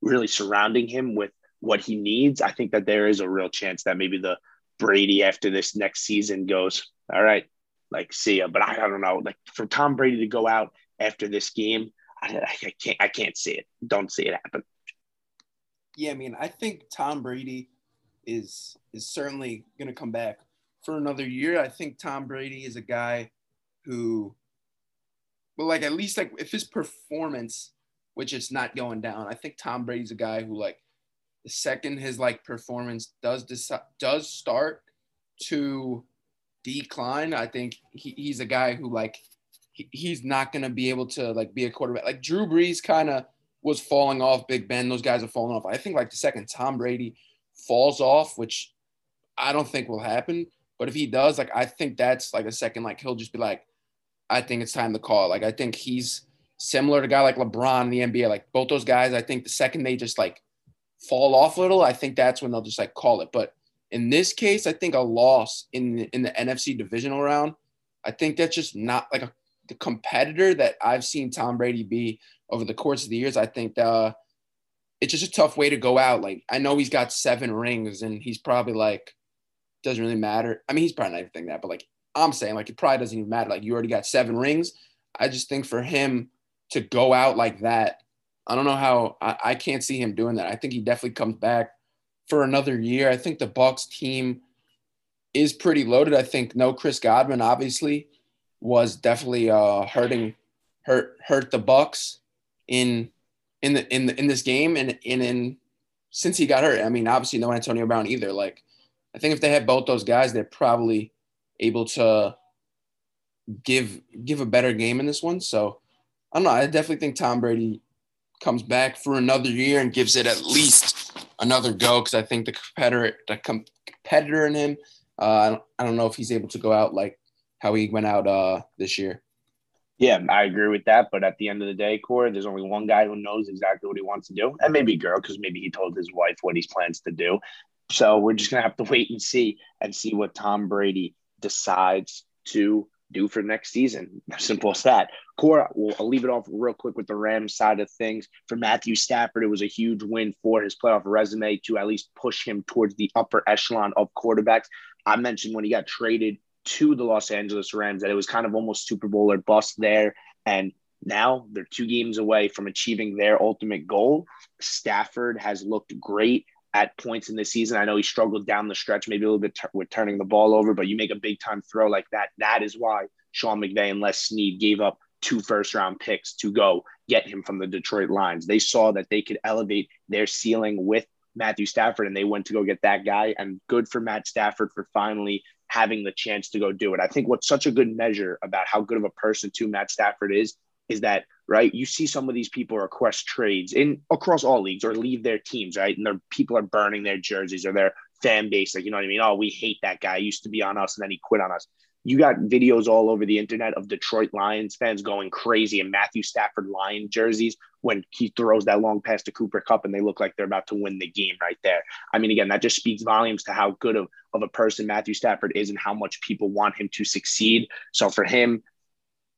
really surrounding him with what he needs, I think that there is a real chance that maybe the Brady after this next season goes, all right, like see ya. But I, I don't know, like for Tom Brady to go out after this game, I, I can't I can't see it. Don't see it happen. Yeah, I mean, I think Tom Brady is is certainly going to come back for another year. I think Tom Brady is a guy who, well, like at least like if his performance, which is not going down, I think Tom Brady's a guy who like the second his like performance does decide, does start to decline, I think he, he's a guy who like he, he's not to be able to like be a quarterback. Like Drew Brees kind of was falling off. Big Ben, those guys are falling off. I think like the second Tom Brady falls off, which I don't think will happen. But if he does, like I think that's like a second, like he'll just be like, I think it's time to call. Like I think he's similar to a guy like LeBron in the NBA. Like both those guys, I think the second they just like fall off a little, I think that's when they'll just like call it. But in this case, I think a loss in the, in the NFC divisional round, I think that's just not like a the competitor that I've seen Tom Brady be over the course of the years. I think uh, it's just a tough way to go out. Like I know he's got seven rings, and he's probably like doesn't really matter. I mean, he's probably not even thinking that, but like I'm saying, like it probably doesn't even matter. Like you already got seven rings. I just think for him to go out like that, I don't know how I, I can't see him doing that. I think he definitely comes back for another year. I think the Bucks team is pretty loaded. I think no Chris Godwin obviously was definitely uh, hurting hurt hurt the Bucks in in the in the, in this game and in in since he got hurt. I mean, obviously no Antonio Brown either. Like I think if they had both those guys, they're probably able to give give a better game in this one. So I don't know. I definitely think Tom Brady comes back for another year and gives it at least another go because I think the competitor the competitor in him. Uh, I, don't, I don't know if he's able to go out like how he went out uh, this year. Yeah, I agree with that. But at the end of the day, Corey, there's only one guy who knows exactly what he wants to do, and maybe girl, because maybe he told his wife what he plans to do. So we're just gonna have to wait and see and see what Tom Brady decides to do for next season. Simple as that. Cora, well, I'll leave it off real quick with the Rams side of things. For Matthew Stafford, it was a huge win for his playoff resume to at least push him towards the upper echelon of quarterbacks. I mentioned when he got traded to the Los Angeles Rams that it was kind of almost Super Bowl or bust there. And now they're two games away from achieving their ultimate goal. Stafford has looked great at points in the season. I know he struggled down the stretch, maybe a little bit t- with turning the ball over, but you make a big time throw like that. That is why Sean McVay and Les Snead gave up two first round picks to go get him from the Detroit Lions. They saw that they could elevate their ceiling with Matthew Stafford and they went to go get that guy. And good for Matt Stafford for finally having the chance to go do it. I think what's such a good measure about how good of a person to Matt Stafford is is that right? You see some of these people request trades in across all leagues or leave their teams right? And their people are burning their jerseys or their fan base like you know what I mean? Oh we hate that guy. He used to be on us and then he quit on us. You got videos all over the internet of Detroit Lions fans going crazy in Matthew Stafford Lion jerseys when he throws that long pass to Cooper Kupp and they look like they're about to win the game right there. I mean, again, that just speaks volumes to how good of, of a person Matthew Stafford is and how much people want him to succeed. So for him,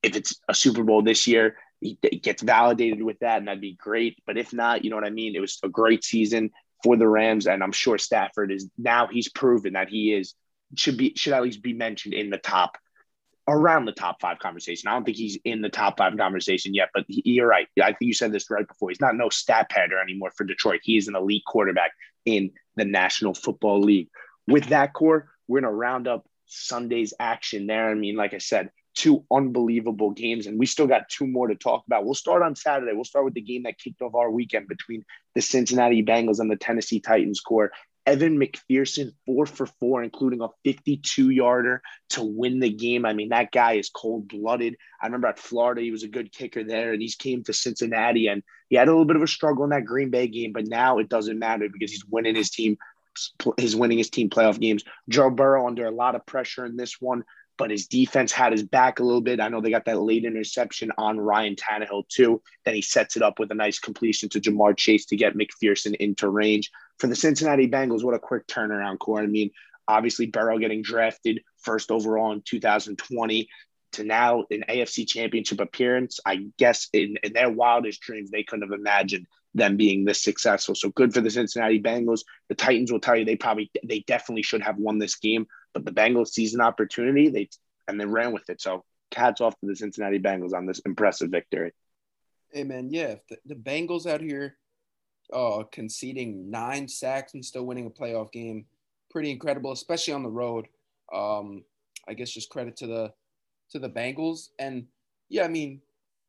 if it's a Super Bowl this year, he gets validated with that, and that'd be great. But if not, you know what I mean? It was a great season for the Rams, and I'm sure Stafford is now he's proven that he is should be should at least be mentioned in the top around the top five conversation. I don't think he's in the top five conversation yet, but he, you're right. I think you said this right before. He's not no stat patter anymore for Detroit. He is an elite quarterback in the National Football League. With that core, we're gonna round up Sunday's action there. I mean, like I said, two unbelievable games, and we still got two more to talk about. We'll start on Saturday. We'll start with the game that kicked off our weekend between the Cincinnati Bengals and the Tennessee Titans core. Evan McPherson, four for four, including a 52 yarder to win the game. I mean, that guy is cold blooded. I remember at Florida, he was a good kicker there, and he's came to Cincinnati and he had a little bit of a struggle in that Green Bay game, but now it doesn't matter because he's winning his team. He's winning his team playoff games. Joe Burrow under a lot of pressure in this one, but his defense had his back a little bit. I know they got that late interception on Ryan Tannehill too. Then he sets it up with a nice completion to Ja'Marr Chase to get McPherson into range for the Cincinnati Bengals, what a quick turnaround core. I mean, obviously Burrow getting drafted first overall in 2020 to now an AFC championship appearance. I guess in, in their wildest dreams, they couldn't have imagined them being this successful. So good for the Cincinnati Bengals. The Titans will tell you they probably they definitely should have won this game, but the Bengals seized an opportunity, they and they ran with it. So hats off to the Cincinnati Bengals on this impressive victory. Hey man, yeah, the, the Bengals out here uh, conceding nine sacks and still winning a playoff game. Pretty incredible, especially on the road. Um, I guess just credit to the to the Bengals. And yeah, I mean,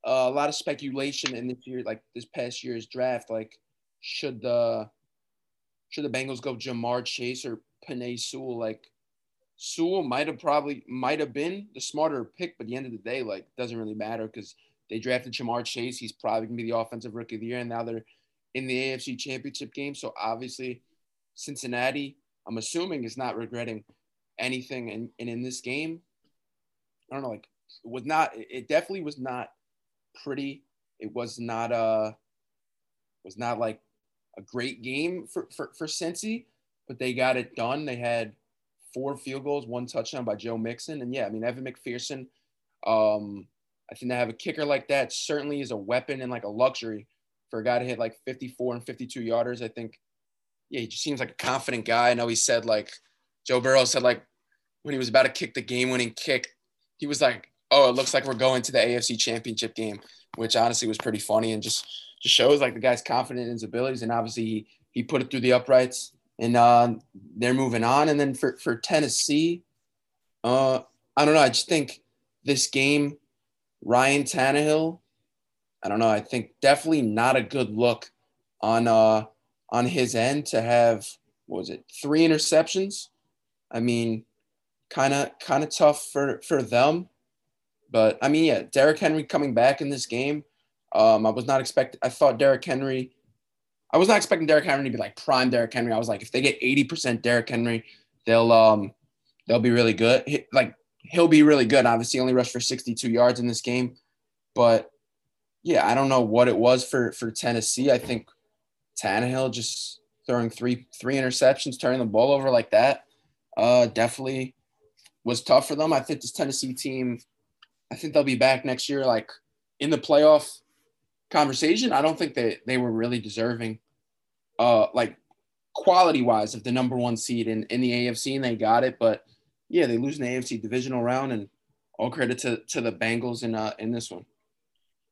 uh, a lot of speculation in this year, like this past year's draft, like should the should the Bengals go Ja'Marr Chase or Penei Sewell? Like Sewell might have probably might have been the smarter pick, but at the end of the day, like doesn't really matter because they drafted Ja'Marr Chase. He's probably gonna be the offensive rookie of the year, and now they're in the AFC Championship game. So obviously, Cincinnati, I'm assuming, is not regretting anything. And, and in this game, I don't know, like it was not. It definitely was not pretty. It was not uh was not like a great game for for for Cincy, but they got it done. They had four field goals, one touchdown by Joe Mixon, and yeah, I mean Evan McPherson. Um, I think to have a kicker like that certainly is a weapon and like a luxury for a guy to hit like 54 and 52 yarders. I think, yeah, he just seems like a confident guy. I know he said like Joe Burrow said like when he was about to kick the game-winning kick, he was like, "Oh, it looks like we're going to the AFC Championship game," which honestly was pretty funny and just just shows like the guy's confident in his abilities. And obviously, he he put it through the uprights, and uh, they're moving on. And then for for Tennessee, uh, I don't know. I just think this game, Ryan Tannehill I don't know. I think definitely not a good look on uh on his end to have what was it three interceptions. I mean, kind of kind of tough for for them. But I mean, yeah, Derrick Henry coming back in this game. Um, I was not expecting. I thought Derrick Henry. I was not expecting Derrick Henry to be like prime Derrick Henry. I was like, if they get eighty percent Derrick Henry, they'll um they'll be really good. He, like he'll be really good. Obviously, only rushed for sixty two yards in this game, but yeah, I don't know what it was for for Tennessee. I think Tannehill just throwing three three interceptions, turning the ball over like that, uh, definitely was tough for them. I think this Tennessee team, I think they'll be back next year, like in the playoff conversation. I don't think that they were really deserving, uh, like quality wise, of the number one seed in in the AFC, and they got it. But yeah, they lose in the AFC divisional round, and all credit to to the Bengals in uh in this one.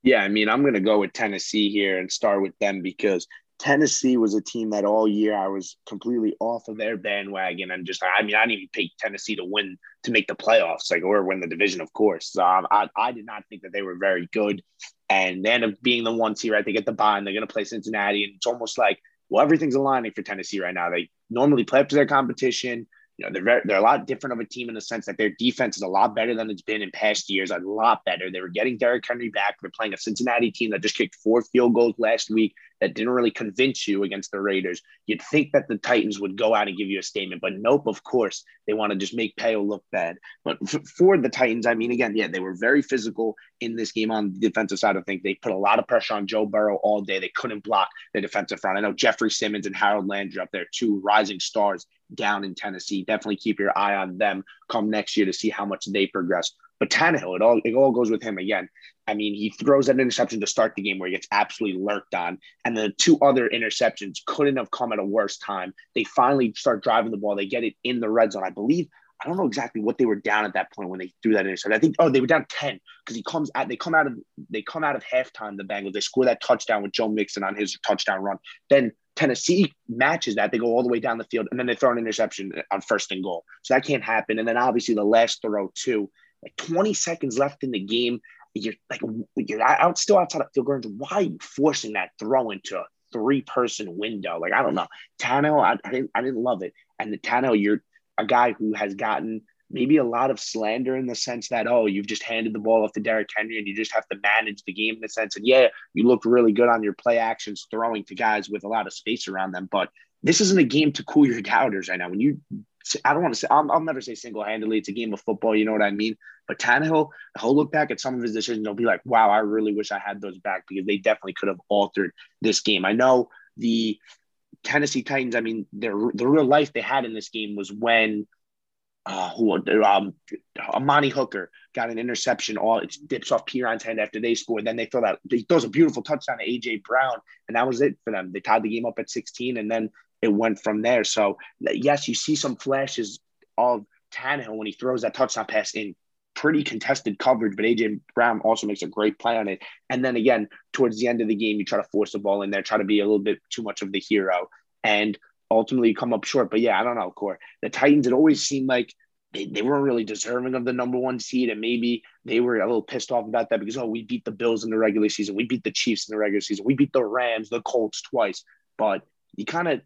Yeah, I mean, I'm going to go with Tennessee here and start with them because Tennessee was a team that all year I was completely off of their bandwagon and just I mean I didn't even pick Tennessee to win to make the playoffs like or win the division of course um, I I did not think that they were very good and they end up being the one here I think at the bottom they're going to play Cincinnati and it's almost like well everything's aligning for Tennessee right now they normally play up to their competition you know, they're very, they're a lot different of a team in the sense that their defense is a lot better than it's been in past years, a lot better. They were getting Derrick Henry back. They're playing a Cincinnati team that just kicked four field goals last week that didn't really convince you against the Raiders. You'd think that the Titans would go out and give you a statement, but nope, of course, they want to just make Payo look bad. But for the Titans, I mean, again, yeah, they were very physical in this game on the defensive side of things. They put a lot of pressure on Joe Burrow all day. They couldn't block the defensive front. I know Jeffrey Simmons and Harold Landry up there, two rising stars down in Tennessee. Definitely keep your eye on them come next year to see how much they progress. But Tannehill, it all it all goes with him again. I mean, he throws that interception to start the game where he gets absolutely lurked on, and the two other interceptions couldn't have come at a worse time. They finally start driving the ball. They get it in the red zone. I believe I don't know exactly what they were down at that point when they threw that interception. I think oh they were down ten because he comes at they come out of they come out of halftime the Bengals they score that touchdown with Joe Mixon on his touchdown run. Then Tennessee matches that. They go all the way down the field and then they throw an interception on first and goal. So that can't happen. And then obviously the last throw, too, like 20 seconds left in the game. You're like, you're out still outside of field goal. Why are you forcing that throw into a three person window. Like I don't know, Tannehill, I, I didn't I didn't love it. And the Tannehill, you're a guy who has gotten maybe a lot of slander in the sense that oh you've just handed the ball off to Derrick Henry and you just have to manage the game in the sense and yeah you looked really good on your play actions throwing to guys with a lot of space around them but this isn't a game to cool your doubters right now when you I don't want to say I'll, I'll never say single handedly it's a game of football you know what I mean but Tannehill he'll look back at some of his decisions he'll be like wow I really wish I had those back because they definitely could have altered this game I know the Tennessee Titans I mean the real life they had in this game was when uh, who um, Amani Hooker got an interception. All it dips off Perine's hand after they scored. Then they throw that he throws a beautiful touchdown to AJ Brown, and that was it for them. They tied the game up at 16, and then it went from there. So yes, you see some flashes of Tannehill when he throws that touchdown pass in pretty contested coverage, but AJ Brown also makes a great play on it. And then again, towards the end of the game, you try to force the ball in there, try to be a little bit too much of the hero. And ultimately come up short. But yeah, I don't know, Core. The Titans, it always seemed like they, they weren't really deserving of the number one seed. And maybe they were a little pissed off about that because, oh, we beat the Bills in the regular season. We beat the Chiefs in the regular season. We beat the Rams, the Colts twice. But you kind of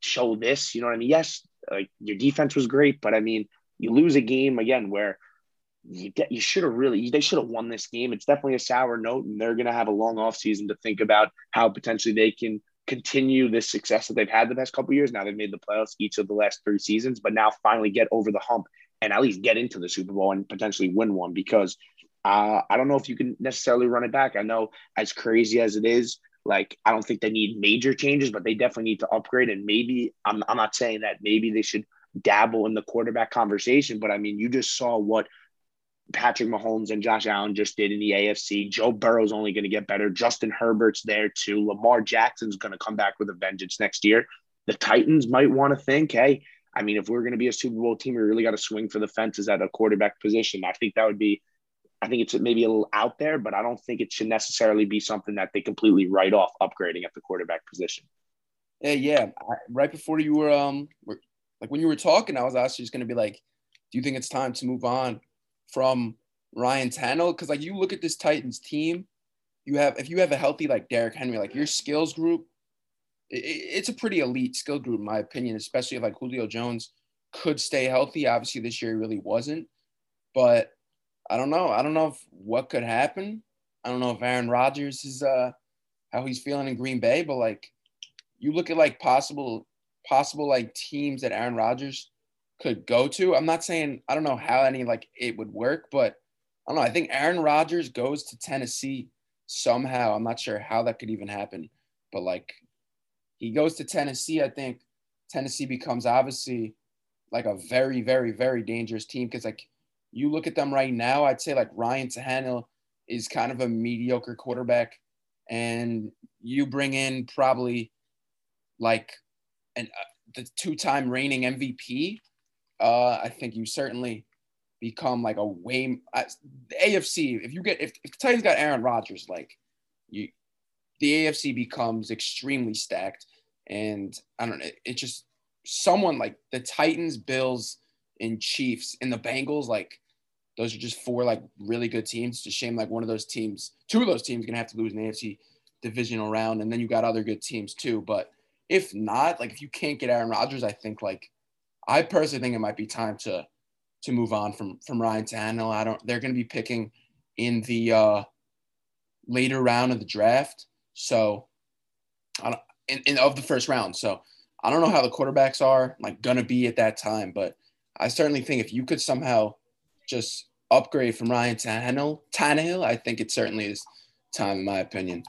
show this, you know what I mean? Yes, like your defense was great, but I mean, you lose a game again where you you should have really they should have won this game. It's definitely a sour note, and they're gonna have a long off season to think about how potentially they can continue this success that they've had the past couple years. Now they've made the playoffs each of the last three seasons, but now finally get over the hump and at least get into the Super Bowl and potentially win one because uh, I don't know if you can necessarily run it back. I know as crazy as it is, like I don't think they need major changes, but they definitely need to upgrade. And maybe I'm I'm not saying that maybe they should dabble in the quarterback conversation, but I mean you just saw what Patrick Mahomes and Josh Allen just did in the AFC. Joe Burrow's only going to get better. Justin Herbert's there too. Lamar Jackson's going to come back with a vengeance next year. The Titans might want to think, hey, I mean, if we're going to be a Super Bowl team, we really got to swing for the fences at a quarterback position. I think that would be, I think it's maybe a little out there, but I don't think it should necessarily be something that they completely write off upgrading at the quarterback position. Yeah, yeah. I, right before you were, um, were, like when you were talking, I was actually just going to be like, do you think it's time to move on from Ryan Tannehill? Because like you look at this Titans team, you have if you have a healthy like Derrick Henry, like your skills group it's a pretty elite skill group, in my opinion, especially if like Julio Jones could stay healthy. Obviously, this year he really wasn't. But I don't know. I don't know if what could happen. I don't know if Aaron Rodgers is uh how he's feeling in Green Bay, but like you look at like possible possible like teams that Aaron Rodgers could go to. I'm not saying I don't know how any like it would work, but I don't know. I think Aaron Rodgers goes to Tennessee somehow. I'm not sure how that could even happen, but like he goes to Tennessee, I think Tennessee becomes obviously like a very, very, very dangerous team because like you look at them right now, I'd say like Ryan Tannehill is kind of a mediocre quarterback, and you bring in probably like an uh, the two-time reigning MVP. Uh, I think you certainly become like a way uh, the AFC. If you get if, if the Titans got Aaron Rodgers, like you, the AFC becomes extremely stacked. And I don't know, it just someone like the Titans, Bills, and Chiefs and the Bengals, like those are just four like really good teams. It's a shame like one of those teams, two of those teams gonna have to lose an AFC divisional round, and then you got other good teams too. But if not, like if you can't get Aaron Rodgers, I think like I personally think it might be time to to move on from from Ryan Tannehill. I don't they're gonna be picking in the uh later round of the draft. So I don't in, in of the first round. So I don't know how the quarterbacks are like gonna be at that time, but I certainly think if you could somehow just upgrade from Ryan Tannehill, Tannehill, I think it certainly is time, in my opinion.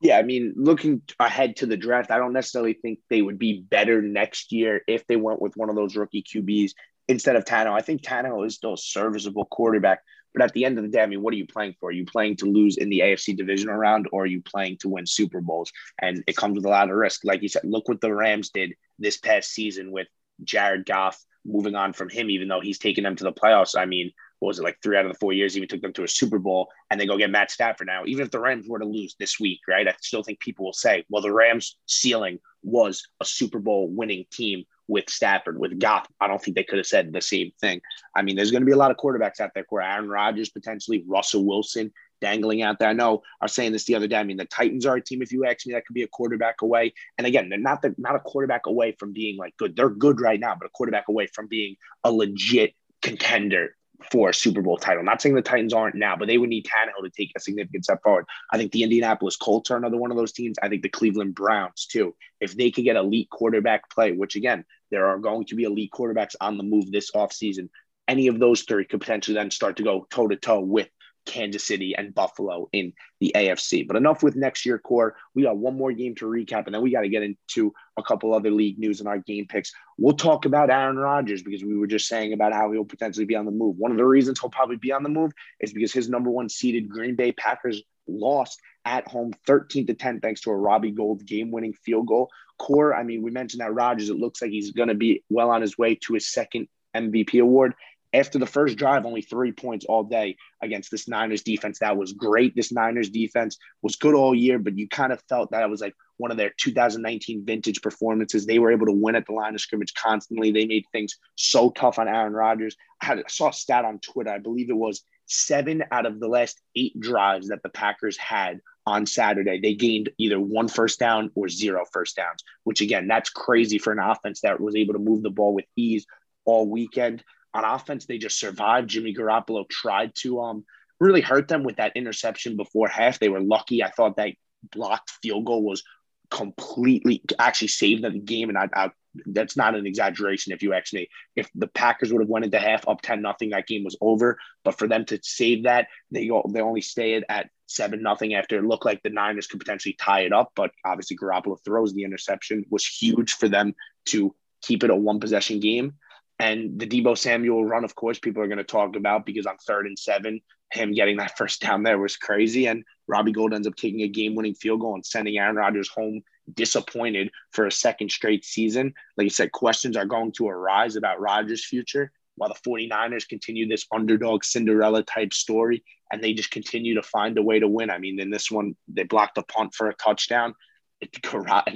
Yeah, I mean, looking ahead to the draft, I don't necessarily think they would be better next year if they went with one of those rookie QBs instead of Tannehill. I think Tannehill is still a serviceable quarterback. But at the end of the day, I mean, what are you playing for? Are you playing to lose in the AFC divisional round or are you playing to win Super Bowls? And it comes with a lot of risk. Like you said, look what the Rams did this past season with Jared Goff moving on from him, even though he's taken them to the playoffs. I mean, what was it like three out of the four years? Even took them to a Super Bowl, and they go get Matt Stafford now. Even if the Rams were to lose this week, right? I still think people will say, well, the Rams' ceiling was a Super Bowl winning team with Stafford, with Goff. I don't think they could have said the same thing. I mean, there's going to be a lot of quarterbacks out there for Aaron Rodgers, potentially Russell Wilson, dangling out there. I know was saying this the other day. I mean, the Titans are a team, if you ask me, that could be a quarterback away. And again, they're not the, not a quarterback away from being like good. They're good right now, but a quarterback away from being a legit contender for a Super Bowl title. Not saying the Titans aren't now, but they would need Tannehill to take a significant step forward. I think the Indianapolis Colts are another one of those teams. I think the Cleveland Browns too. If they could get elite quarterback play, which again, there are going to be elite quarterbacks on the move this offseason, any of those three could potentially then start to go toe to toe with Kansas City and Buffalo in the AFC. But enough with next year core. We got one more game to recap, and then we got to get into a couple other league news and our game picks. We'll talk about Aaron Rodgers because we were just saying about how he'll potentially be on the move. One of the reasons he'll probably be on the move is because his number one seeded Green Bay Packers lost at home 13 to 10 thanks to a Robbie Gould game-winning field goal. Core, I mean, we mentioned that Rodgers, it looks like he's going to be well on his way to his second MVP award after the first drive, only three points all day against this Niners defense. That was great. This Niners defense was good all year, but you kind of felt that it was like one of their 2019 vintage performances. They were able to win at the line of scrimmage constantly. They made things so tough on Aaron Rodgers. I, had, I saw a stat on Twitter. I believe it was seven out of the last eight drives that the Packers had on Saturday, they gained either one first down or zero first downs, which again, that's crazy for an offense that was able to move the ball with ease all weekend on offense, they just survived. Jimmy Garoppolo tried to um really hurt them with that interception before half. They were lucky. I thought that blocked field goal was completely actually saved the game, and I, I that's not an exaggeration. If you ask me. if the Packers would have went into half up ten nothing, that game was over. But for them to save that, they they only stayed at seven nothing after it looked like the Niners could potentially tie it up. But obviously, Garoppolo throws the interception was huge for them to keep it a one possession game. And the Deebo Samuel run, of course, people are going to talk about because on third and seven, him getting that first down there was crazy. And Robbie Gould ends up taking a game winning field goal and sending Aaron Rodgers home disappointed for a second straight season. Like I said, questions are going to arise about Rodgers' future while the 49ers continue this underdog Cinderella type story and they just continue to find a way to win. I mean, in this one, they blocked a punt for a touchdown. And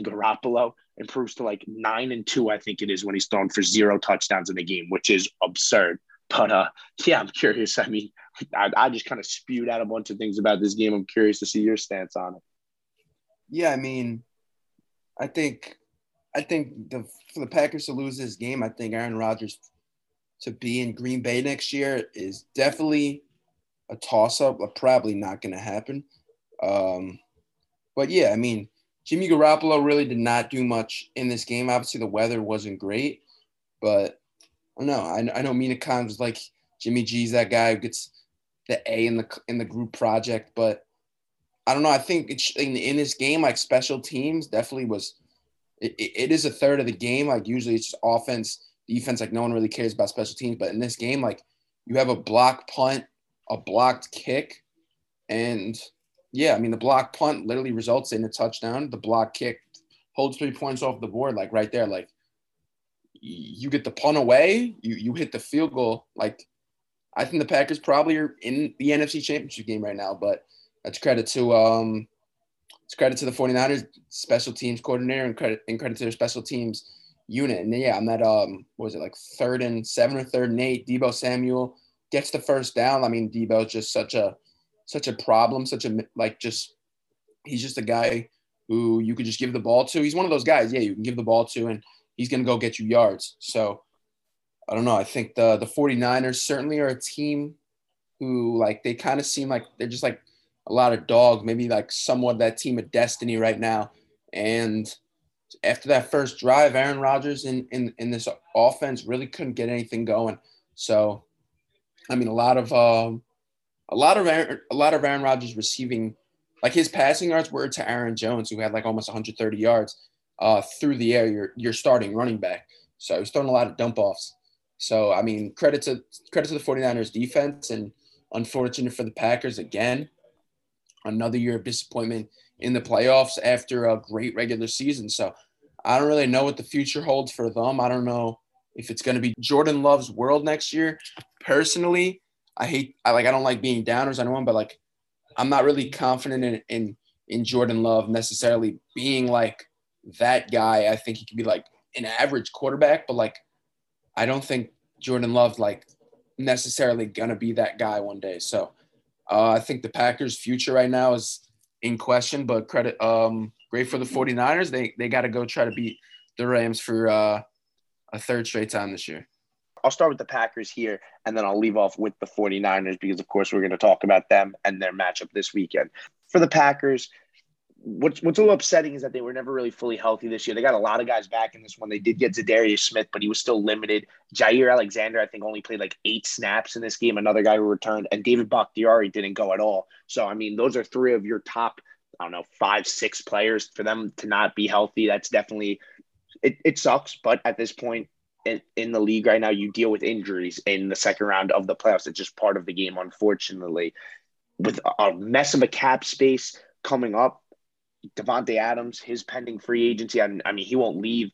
Garoppolo improves to like nine and two, I think it is, when he's thrown for zero touchdowns in the game, which is absurd. But uh, yeah, I'm curious. I mean, I, I just kind of spewed out a bunch of things about this game. I'm curious to see your stance on it. Yeah, I mean, I think, I think the for the Packers to lose this game, I think Aaron Rodgers to be in Green Bay next year is definitely a toss up, probably not going to happen. Um, but yeah, I mean, Jimmy Garoppolo really did not do much in this game. Obviously, the weather wasn't great, but I don't know. I, I know Mina Kimes was like Jimmy G's that guy who gets the A in the in the group project, but I don't know. I think it's in, in this game, like special teams definitely was. It, it is a third of the game. Like usually, it's just offense, defense. Like no one really cares about special teams, but in this game, like you have a block punt, a blocked kick, and yeah, I mean the block punt literally results in a touchdown. The block kick holds three points off the board, like right there. Like you get the punt away, you you hit the field goal. Like I think the Packers probably are in the NFC Championship game right now, but that's credit to um it's credit to the 49ers special teams coordinator and credit and credit to their special teams unit. And yeah, I'm at um what was it like third and seven or third and eight. Deebo Samuel gets the first down. I mean, Deebo's just such a such a problem, such a like just he's just a guy who you could just give the ball to. He's one of those guys, yeah, you can give the ball to and he's going to go get you yards. So I don't know. I think the the 49ers certainly are a team who like they kind of seem like they're just like a lot of dogs, maybe like somewhat that team of destiny right now. And after that first drive, Aaron Rodgers in, in, in this offense really couldn't get anything going. So, I mean, a lot of um, a lot of Aaron, a lot of Aaron Rodgers receiving, like his passing yards were to Aaron Jones, who had like almost 130 yards uh, through the air. You're you're starting running back, so he's throwing a lot of dump offs. So I mean, credit to credit to the 49ers defense, and unfortunate for the Packers again, another year of disappointment in the playoffs after a great regular season. So I don't really know what the future holds for them. I don't know if it's going to be Jordan Love's world next year. Personally, I hate I like I don't like being downers on anyone, but like I'm not really confident in in in Jordan Love necessarily being like that guy. I think he could be like an average quarterback, but like I don't think Jordan Love like necessarily gonna be that guy one day. So Uh, I think the Packers' future right now is in question, but credit um, great for the 49ers. They they got to go try to beat the Rams for uh, a third straight time this year. I'll start with the Packers here, and then I'll leave off with the 49ers because, of course, we're going to talk about them and their matchup this weekend. For the Packers, what's what's a little upsetting is that they were never really fully healthy this year. They got a lot of guys back in this one. They did get Za'Darius Smith, but he was still limited. Jaire Alexander, I think, only played like eight snaps in this game. Another guy who returned, and David Bakhtiari didn't go at all. So I mean, those are three of your top, I don't know, five, six players. For them to not be healthy, that's definitely it. It sucks, but at this point. In, in the league right now, you deal with injuries in the second round of the playoffs. It's just part of the game, unfortunately. With a mess of a cap space coming up, Davante Adams, his pending free agency. I, I mean, he won't leave.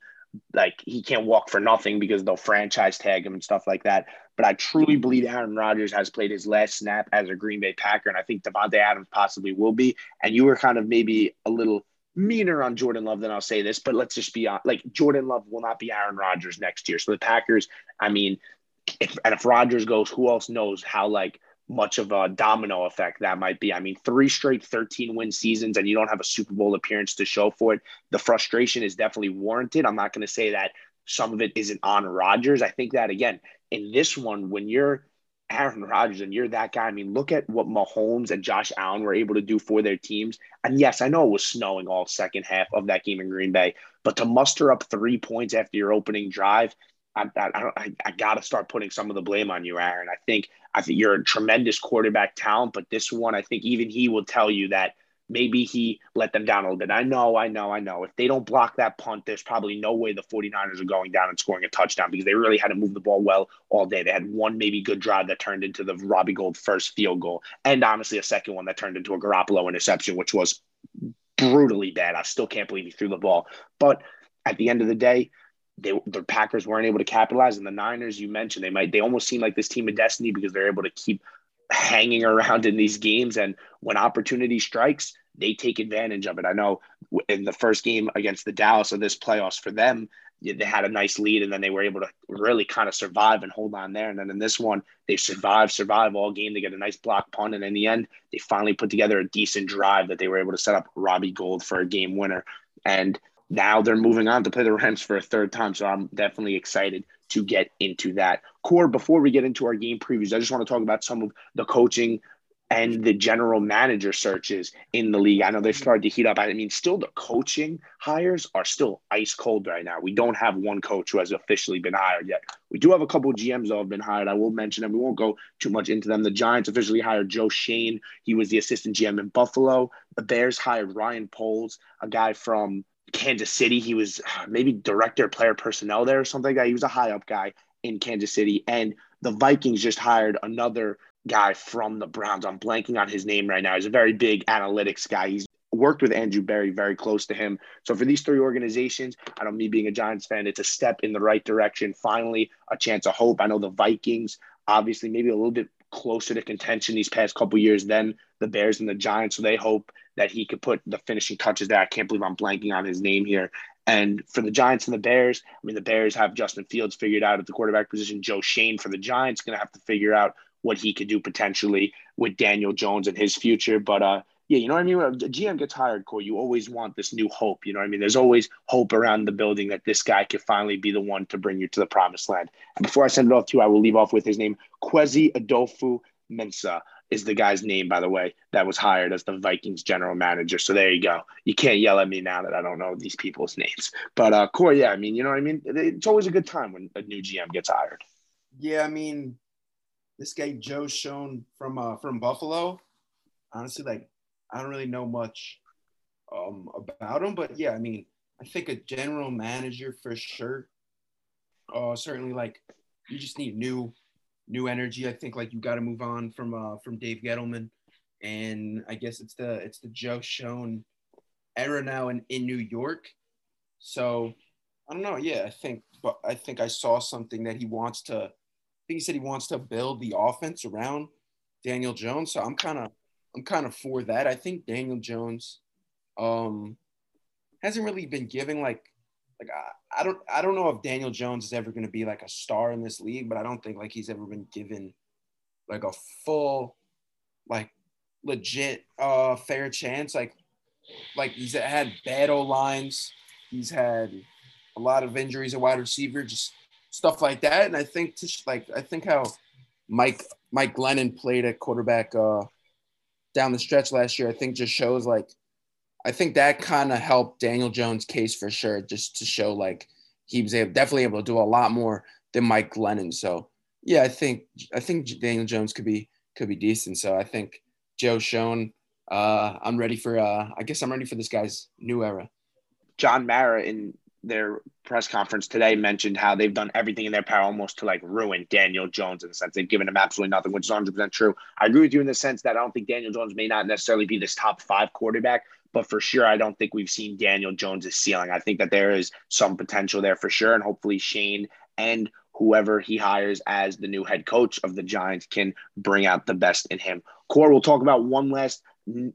Like he can't walk for nothing because they'll franchise tag him and stuff like that. But I truly believe Aaron Rodgers has played his last snap as a Green Bay Packer, and I think Davante Adams possibly will be. And you were kind of maybe a little meaner on Jordan Love than I'll say this, but let's just be on like Jordan Love will not be Aaron Rodgers next year. So the Packers, I mean, if and if Rodgers goes, who else knows how like much of a domino effect that might be. I mean, three straight 13 win seasons and you don't have a Super Bowl appearance to show for it. The frustration is definitely warranted. I'm not going to say that some of it isn't on Rodgers. I think that, again, in this one, when you're Aaron Rodgers and you're that guy, I mean, look at what Mahomes and Josh Allen were able to do for their teams. And yes, I know it was snowing all second half of that game in Green Bay, but to muster up three points after your opening drive, I, I, I, I got to start putting some of the blame on you, Aaron. I think I think you're a tremendous quarterback talent, but this one, I think even he will tell you that maybe he let them down a little bit. I know, I know, I know. If they don't block that punt, there's probably no way the 49ers are going down and scoring a touchdown because they really had to move the ball well all day. They had one maybe good drive that turned into the Robbie Gould first field goal, and honestly, a second one that turned into a Garoppolo interception, which was brutally bad. I still can't believe he threw the ball. But at the end of the day, they the Packers weren't able to capitalize, and the Niners you mentioned they might they almost seem like this team of destiny because they're able to keep hanging around in these games, and when opportunity strikes, they take advantage of it. I know in the first game against the Dallas of this playoffs for them, they had a nice lead, and then they were able to really kind of survive and hold on there. And then in this one, they survive, survive all game. They get a nice block punt, and in the end, they finally put together a decent drive that they were able to set up Robbie Gould for a game winner. And now they're moving on to play the Rams for a third time. So I'm definitely excited to get into that. Core, before we get into our game previews, I just want to talk about some of the coaching and the general manager searches in the league. I know they've mm-hmm. started to heat up. I mean, still the coaching hires are still ice cold right now. We don't have one coach who has officially been hired yet. We do have a couple GMs that have been hired. I will mention them. We won't go too much into them. The Giants officially hired Joe Schoen. He was the assistant GM in Buffalo. The Bears hired Ryan Poles, a guy from Kansas City. He was uh, maybe director of player personnel there or something like that. He was a high up guy in Kansas City. And the Vikings just hired another guy from the Browns. I'm blanking on his name right now. He's a very big analytics guy. He's worked with Andrew Berry very close to him. So for these three organizations, I don't know me being a Giants fan, it's a step in the right direction. Finally, a chance of hope. I know the Vikings, obviously, maybe a little bit closer to contention these past couple years than the Bears and the Giants. So they hope that he could put the finishing touches there. I can't believe I'm blanking on his name here. And for the Giants and the Bears, I mean, the Bears have Justin Fields figured out at the quarterback position. Joe Schoen for the Giants going to have to figure out what he could do potentially with Daniel Jones and his future. But uh, yeah, you know what I mean? When a GM gets hired, Core, you always want this new hope. You know what I mean? There's always hope around the building that this guy could finally be the one to bring you to the promised land. And before I send it off to you, I will leave off with his name, Kwesi Adolfo Mensa is the guy's name, by the way, that was hired as the Vikings general manager. So there you go. You can't yell at me now that I don't know these people's names. But uh Corey, yeah, I mean, you know what I mean? It's always a good time when a new GM gets hired. Yeah, I mean, this guy Joe Schoen from uh from Buffalo. Honestly, like I don't really know much um about him, but yeah, I mean, I think a general manager for sure. Uh certainly like you just need new new energy. I think like you got to move on from uh, from Dave Gettleman, and I guess it's the it's the Joe Schoen era now in, in New York. So I don't know. Yeah, I think but I think I saw something that he wants to. I think he said he wants to build the offense around Daniel Jones. So I'm kind of I'm kind of for that. I think Daniel Jones um hasn't really been giving like like I, I don't I don't know if Daniel Jones is ever going to be like a star in this league, but I don't think like he's ever been given like a full like legit uh fair chance. Like like he's had bad lines. He's had a lot of injuries at wide receiver, just stuff like that. And I think to, like I think how Mike Mike Glennon played at quarterback uh, down the stretch last year, I think just shows like I think that kind of helped Daniel Jones' case for sure, just to show like he was able, definitely able to do a lot more than Mike Glennon. So yeah, I think I think Daniel Jones could be could be decent. So I think Joe Schoen, uh, I'm ready for uh, I guess I'm ready for this guy's new era. John Mara in their press conference today mentioned how they've done everything in their power almost to like ruin Daniel Jones in the sense they've given him absolutely nothing, which is 100% true. I agree with you in the sense that I don't think Daniel Jones may not necessarily be this top five quarterback, but for sure, I don't think we've seen Daniel Jones's ceiling. I think that there is some potential there for sure. And hopefully, Schoen and whoever he hires as the new head coach of the Giants can bring out the best in him. Core, we'll talk about one last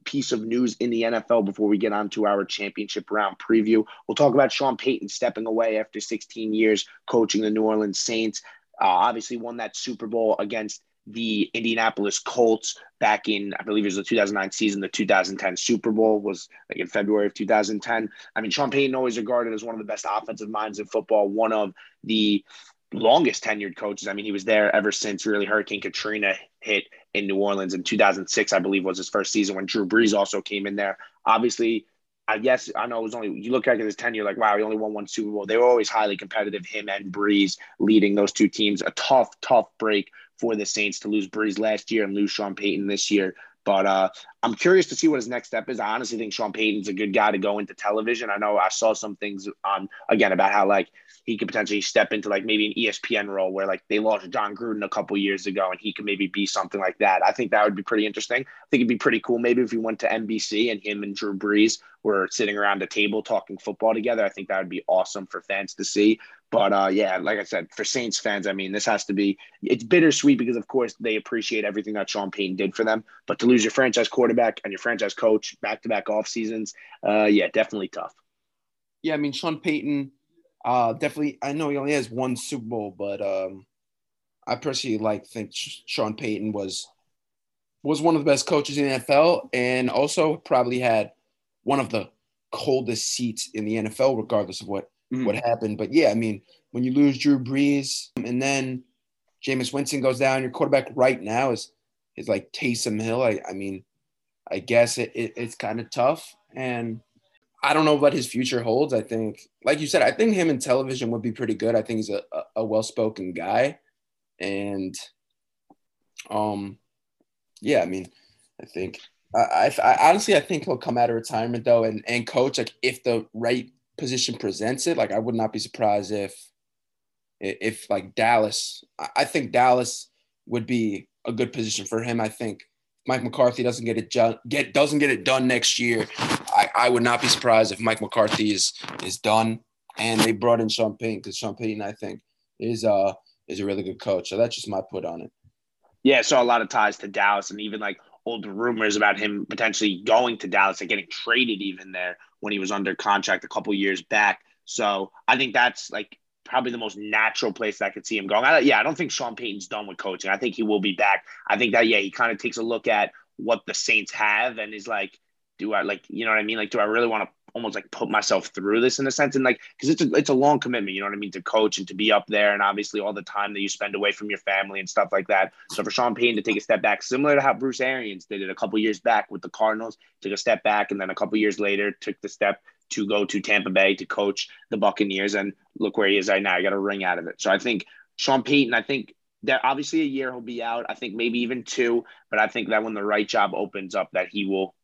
piece of news in the NFL before we get on to our championship round preview. We'll talk about Sean Payton stepping away after 16 years coaching the New Orleans Saints. Uh, obviously, won that Super Bowl against the Indianapolis Colts back in, I believe it was the 2009 season. The 2010 Super Bowl was like in February of 2010. I mean, Sean Payton always regarded as one of the best offensive minds in football, one of the longest tenured coaches. I mean, he was there ever since really Hurricane Katrina hit in New Orleans in 2006, I believe was his first season when Drew Brees also came in there. Obviously, I guess I know it was only you look back at his tenure, like wow, he only won one Super Bowl. They were always highly competitive. Him and Brees leading those two teams. A tough, tough break for the Saints to lose Brees last year and lose Sean Payton this year. But uh, I'm curious to see what his next step is. I honestly think Sean Payton's a good guy to go into television. I know I saw some things on again about how like he could potentially step into like maybe an ESPN role where like they lost Jon Gruden a couple years ago and he could maybe be something like that. I think that would be pretty interesting. I think it'd be pretty cool maybe if he went to NBC and him and Drew Brees were sitting around a table talking football together. I think that would be awesome for fans to see. But uh, yeah, like I said, for Saints fans, I mean, this has to be it's bittersweet because of course they appreciate everything that Sean Payton did for them. But to lose your franchise quarterback and your franchise coach back to back off seasons, uh, yeah, definitely tough. Yeah, I mean Sean Payton uh, definitely, I know he only has one Super Bowl, but um, I personally like think Sean Payton was was one of the best coaches in the NFL, and also probably had one of the coldest seats in the NFL, regardless of what mm-hmm. what happened. But yeah, I mean, when you lose Drew Brees and then Jameis Winston goes down, your quarterback right now is is like Taysom Hill. I, I mean, I guess it, it it's kind of tough, and I don't know what his future holds. I think, like you said, I think him in television would be pretty good. I think he's a, a well spoken guy. And, um, yeah, I mean, I think, I, I, I, honestly, I think he'll come out of retirement though and, and coach, like, if the right position presents it, like, I would not be surprised if, if like Dallas, I think Dallas would be a good position for him. I think Mike McCarthy doesn't get it get doesn't get it done next year, I, I would not be surprised if Mike McCarthy is is done and they brought in Sean Payton because Sean Payton I think is uh is a really good coach. So that's just my put on it. Yeah, I saw a lot of ties to Dallas and even like old rumors about him potentially going to Dallas and getting traded even there when he was under contract a couple years back. So I think that's like probably the most natural place that I could see him going. I, yeah, I don't think Sean Payton's done with coaching. I think he will be back. I think that yeah, he kind of takes a look at what the Saints have and is like, do I like, you know what I mean? Like, do I really want to almost like put myself through this in a sense? And like, cause it's a, it's a long commitment, you know what I mean? To coach and to be up there and obviously all the time that you spend away from your family and stuff like that. So for Sean Payton to take a step back, similar to how Bruce Arians did it a couple years back with the Cardinals, took a step back and then a couple years later took the step to go to Tampa Bay to coach the Buccaneers. And look where he is right now. I got a ring out of it. So I think Sean Payton, I think that obviously a year he'll be out. I think maybe even two, but I think that when the right job opens up, that he will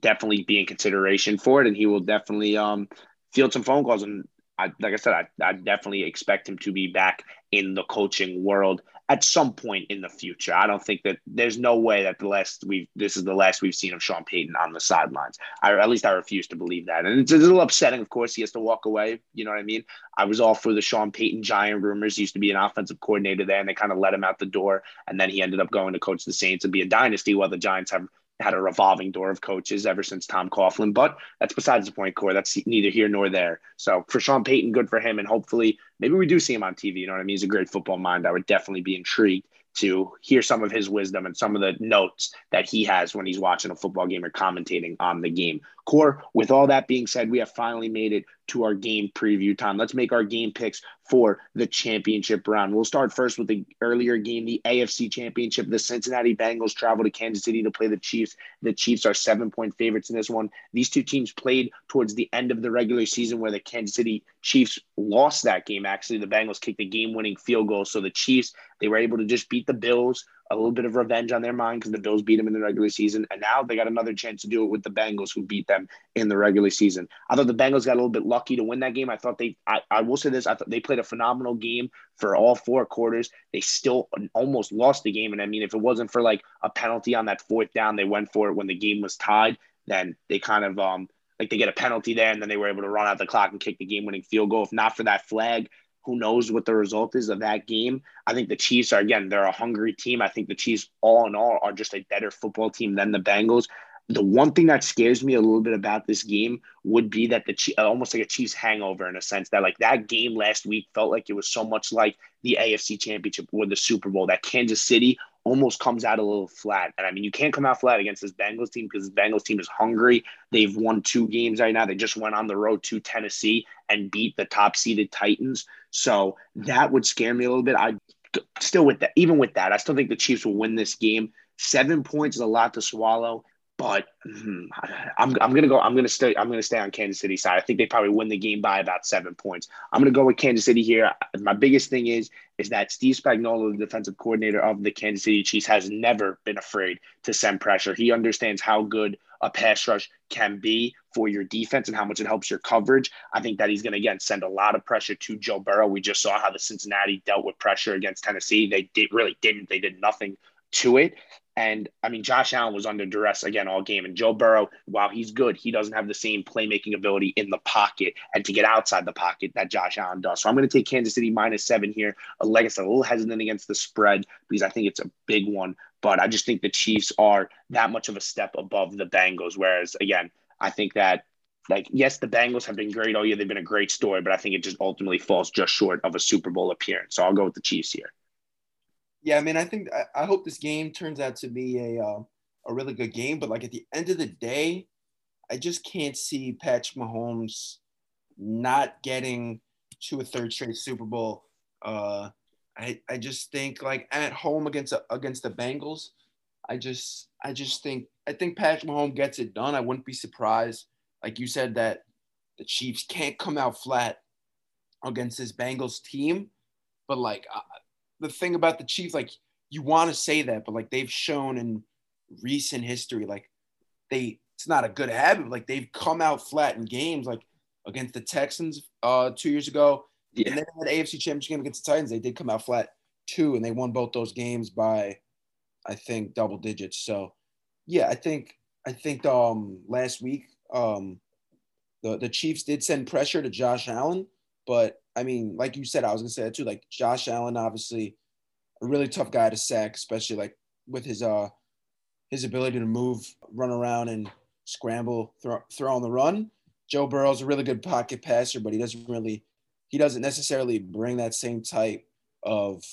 definitely be in consideration for it, and he will definitely um, field some phone calls. And I, like I said, I, I definitely expect him to be back in the coaching world at some point in the future. I don't think that there's no way that the last we this is the last we've seen of Sean Payton on the sidelines. I, at least I refuse to believe that, and it's a little upsetting. Of course, he has to walk away. You know what I mean? I was all for the Sean Payton Giant rumors. He used to be an offensive coordinator there, and they kind of let him out the door, and then he ended up going to coach the Saints and be a dynasty, while the Giants have had a revolving door of coaches ever since Tom Coughlin. But that's besides the point, Core. That's neither here nor there. So for Sean Payton, good for him, and hopefully maybe we do see him on TV. You know what I mean? He's a great football mind. I would definitely be intrigued to hear some of his wisdom and some of the notes that he has when he's watching a football game or commentating on the game. Core, with all that being said, we have finally made it to our game preview time. Let's make our game picks for the championship round. We'll start first with the earlier game, the AFC championship. The Cincinnati Bengals travel to Kansas City to play the Chiefs. The Chiefs are seven point favorites in this one. These two teams played towards the end of the regular season where the Kansas City Chiefs lost that game. Actually, the Bengals kicked the game winning field goal. So the Chiefs, they were able to just beat the Bills a little bit of revenge on their mind because the Bills beat them in the regular season. And now they got another chance to do it with the Bengals who beat them in the regular season. I thought the Bengals got a little bit lucky to win that game. I thought they, I, I will say this, I thought they played a phenomenal game for all four quarters. They still almost lost the game. And I mean, if it wasn't for like a penalty on that fourth down, they went for it when the game was tied, then they kind of, um, like they get a penalty there and then they were able to run out the clock and kick the game winning field goal. If not for that flag, who knows what the result is of that game? I think the Chiefs are, again, they're a hungry team. I think the Chiefs, all in all, are just a better football team than the Bengals. The one thing that scares me a little bit about this game would be that the almost like a Chiefs hangover in a sense that like that game last week felt like it was so much like the AFC Championship or the Super Bowl that Kansas City almost comes out a little flat. And I mean, you can't come out flat against this Bengals team because this Bengals team is hungry. They've won two games right now. They just went on the road to Tennessee and beat the top seeded Titans. So that would scare me a little bit. I still with that, even with that, I still think the Chiefs will win this game. Seven points is a lot to swallow. But hmm, I'm, I'm gonna go. I'm gonna stay. I'm gonna stay on Kansas City side. I think they probably win the game by about seven points. I'm gonna go with Kansas City here. My biggest thing is is that Steve Spagnuolo, the defensive coordinator of the Kansas City Chiefs, has never been afraid to send pressure. He understands how good a pass rush can be for your defense and how much it helps your coverage. I think that he's to again send a lot of pressure to Joe Burrow. We just saw how the Cincinnati dealt with pressure against Tennessee. They did really didn't. They did nothing to it. And I mean, Josh Allen was under duress again all game. And Joe Burrow, while he's good, he doesn't have the same playmaking ability in the pocket and to get outside the pocket that Josh Allen does. So I'm going to take Kansas City minus seven here. Uh, like I said, a little hesitant against the spread because I think it's a big one. But I just think the Chiefs are that much of a step above the Bengals. Whereas, again, I think that like yes, the Bengals have been great all year. They've been a great story, but I think it just ultimately falls just short of a Super Bowl appearance. So I'll go with the Chiefs here. Yeah, I mean, I think I, I hope this game turns out to be a uh, a really good game. But like at the end of the day, I just can't see Patrick Mahomes not getting to a third straight Super Bowl. Uh, I I just think like at home against against the Bengals, I just I just think I think Patrick Mahomes gets it done. I wouldn't be surprised, like you said, that the Chiefs can't come out flat against this Bengals team. But like the thing about the Chiefs, like you want to say that, but like they've shown in recent history, like they it's not a good habit. Like they've come out flat in games, like against the Texans uh two years ago, yeah. and then in the AFC Championship game against the Titans, they did come out flat too, and they won both those games by, I think, double digits. So, yeah, I think I think um last week um the the Chiefs did send pressure to Josh Allen, but I mean, like you said, I was gonna say that too. Like Josh Allen, obviously, a really tough guy to sack, especially like with his uh his ability to move, run around, and scramble, throw, throw on the run. Joe Burrow's a really good pocket passer, but he doesn't really he doesn't necessarily bring that same type of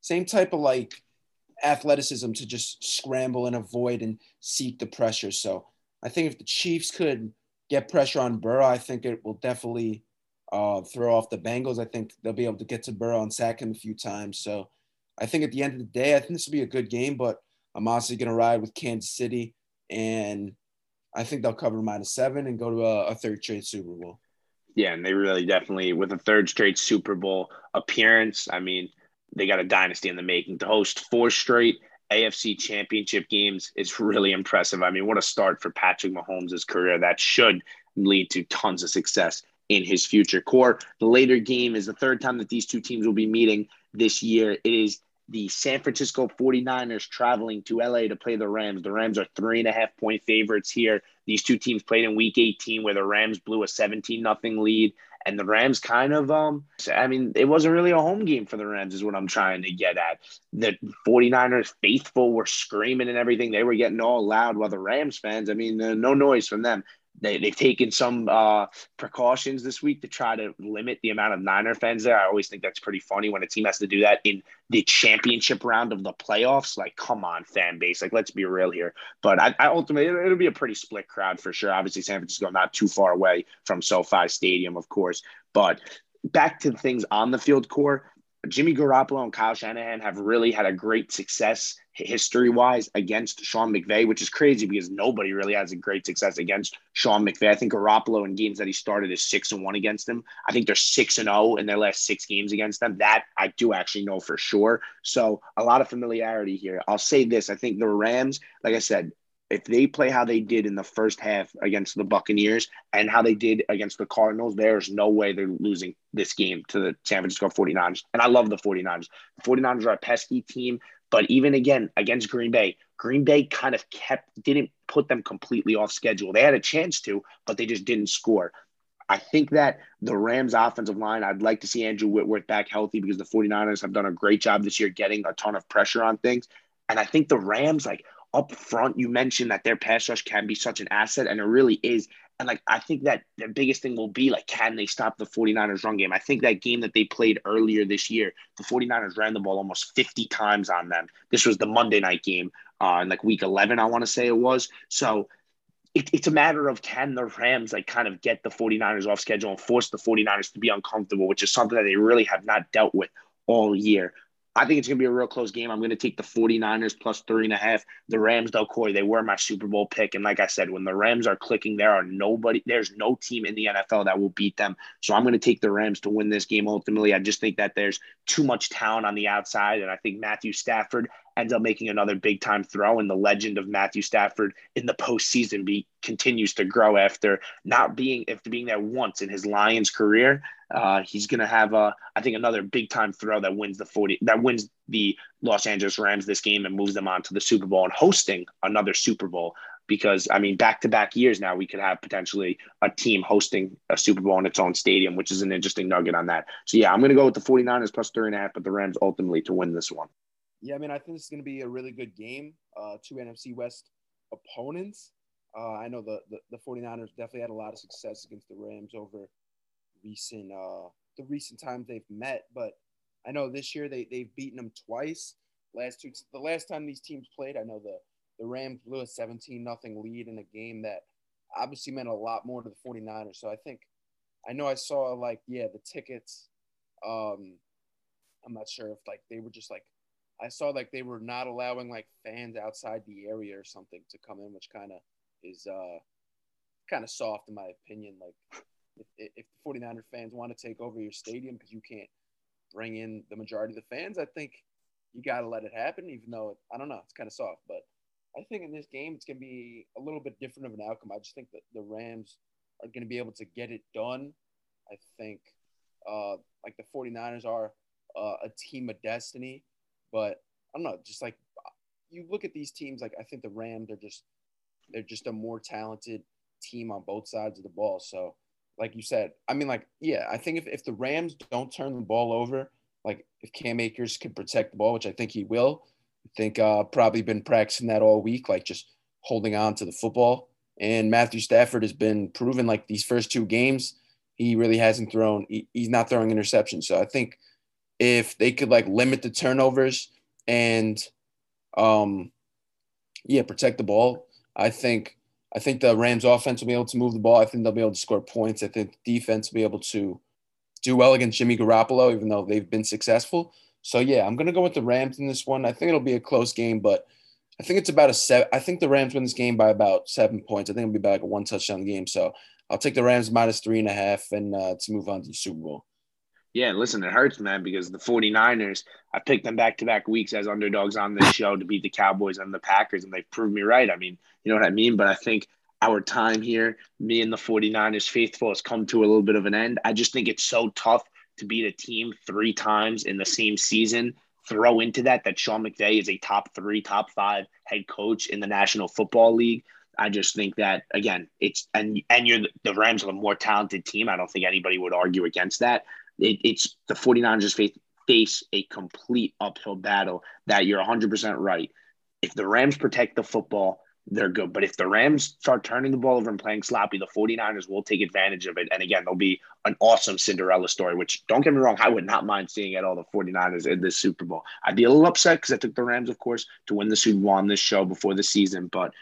same type of like athleticism to just scramble and avoid and seek the pressure. So I think if the Chiefs could get pressure on Burrow, I think it will definitely uh, throw off the Bengals. I think they'll be able to get to Burrow and sack him a few times. So I think at the end of the day, I think this will be a good game, but I'm honestly going to ride with Kansas City. And I think they'll cover minus seven and go to a, a third straight Super Bowl. Yeah, and they really definitely, with a third straight Super Bowl appearance, I mean, they got a dynasty in the making. To host four straight AFC championship games is really impressive. I mean, what a start for Patrick Mahomes' career. That should lead to tons of success in his future core. The later game is the third time that these two teams will be meeting this year. It is the San Francisco 49ers traveling to LA to play the Rams. The Rams are three and a half point favorites here. These two teams played in week 18 where the Rams blew a 17 nothing lead. And the Rams kind of, um, I mean, it wasn't really a home game for the Rams, is what I'm trying to get at. The 49ers faithful were screaming and everything. They were getting all loud while the Rams fans, I mean, no noise from them they, they've taken some uh, precautions this week to try to limit the amount of Niner fans there. I always think that's pretty funny when a team has to do that in the championship round of the playoffs. Like, come on, fan base. Like, let's be real here. But I, I ultimately, it'll be a pretty split crowd for sure. Obviously, San Francisco not too far away from SoFi Stadium, of course. But back to things on the field core. Jimmy Garoppolo and Kyle Shanahan have really had a great success history wise against Sean McVay, which is crazy because nobody really has a great success against Sean McVay. I think Garoppolo in games that he started is six and one against him. I think they're six and zero oh in their last six games against them. That I do actually know for sure. So a lot of familiarity here. I'll say this: I think the Rams, like I said, if they play how they did in the first half against the Buccaneers and how they did against the Cardinals, there's no way they're losing this game to the San Francisco 49ers. And I love the 49ers. The 49ers are a pesky team, but even again against Green Bay, Green Bay kind of kept didn't put them completely off schedule. They had a chance to, but they just didn't score. I think that the Rams offensive line, I'd like to see Andrew Whitworth back healthy because the 49ers have done a great job this year getting a ton of pressure on things. And I think the Rams, like up front, you mentioned that their pass rush can be such an asset, and it really is. And like I think that the biggest thing will be like, can they stop the 49ers run game? I think that game that they played earlier this year, the 49ers ran the ball almost 50 times on them. This was the Monday night game, uh, in like week 11, I want to say it was. So it, it's a matter of can the Rams like kind of get the 49ers off schedule and force the 49ers to be uncomfortable, which is something that they really have not dealt with all year. I think it's going to be a real close game. I'm going to take the 49ers plus three and a half. The Rams, though, Corey, they were my Super Bowl pick. And like I said, when the Rams are clicking, there are nobody, there's no team in the NFL that will beat them. So I'm going to take the Rams to win this game ultimately. I just think that there's too much talent on the outside. And I think Matthew Stafford ends up making another big time throw, and the legend of Matthew Stafford in the postseason be continues to grow after not being after being there once in his Lions career. Uh, he's going to have a, I think, another big time throw that wins the forty that wins the Los Angeles Rams this game and moves them on to the Super Bowl and hosting another Super Bowl. Because I mean, back to back years now, we could have potentially a team hosting a Super Bowl in its own stadium, which is an interesting nugget on that. So yeah, I'm going to go with the 49ers plus three and a half, but the Rams ultimately to win this one. Yeah, I mean, I think this is going to be a really good game. Uh, two NFC West opponents. Uh, I know the, the, the 49ers definitely had a lot of success against the Rams over recent uh, the recent times they've met, but I know this year they, they've beaten them twice. Last two, the last time these teams played, I know the, the Rams blew a 17 nothing lead in a game that obviously meant a lot more to the 49ers. So I think, I know I saw like, yeah, the tickets. Um, I'm not sure if like they were just like I saw like they were not allowing like fans outside the area or something to come in, which kind of is uh kind of soft in my opinion. Like if, the 49er fans want to take over your stadium because you can't bring in the majority of the fans, I think you got to let it happen, even though I don't know, it's kind of soft. But I think in this game, it's going to be a little bit different of an outcome. I just think that the Rams are going to be able to get it done. I think uh, like the 49ers are uh, a team of destiny. But I don't know, just like you look at these teams, like I think the Rams are just they're just a more talented team on both sides of the ball. So, like you said, I mean, like, yeah, I think if, if the Rams don't turn the ball over, like if Cam Akers can protect the ball, which I think he will, I think uh probably been practicing that all week, like just holding on to the football. And Matthew Stafford has been proven like these first two games, he really hasn't thrown, he, he's not throwing interceptions. So I think if they could like limit the turnovers and um yeah, protect the ball. I think I think the Rams offense will be able to move the ball. I think they'll be able to score points. I think defense will be able to do well against Jimmy Garoppolo, even though they've been successful. So yeah, I'm gonna go with the Rams in this one. I think it'll be a close game, but I think it's about a seven. I think the Rams win this game by about seven points. I think it'll be about like a one touchdown game. So I'll take the Rams minus three and a half and uh, to move on to the Super Bowl. Yeah, listen, it hurts, man, because the 49ers, I picked them back to back weeks as underdogs on this show to beat the Cowboys and the Packers, and they've proved me right. I mean, you know what I mean? But I think our time here, me and the 49ers faithful, has come to a little bit of an end. I just think it's so tough to beat a team three times in the same season. Throw into that that Sean McVay is a top three, top five head coach in the National Football League. I just think that again, it's and and you're the, the Rams are a more talented team. I don't think anybody would argue against that it, it's the 49ers face, face a complete uphill battle that you're 100% right. If the Rams protect the football, they're good. But if the Rams start turning the ball over and playing sloppy, the 49ers will take advantage of it. And again, there'll be an awesome Cinderella story, which don't get me wrong, I would not mind seeing at all the 49ers in this Super Bowl. I'd be a little upset because I took the Rams, of course, to win the Super Bowl on this show before the season, but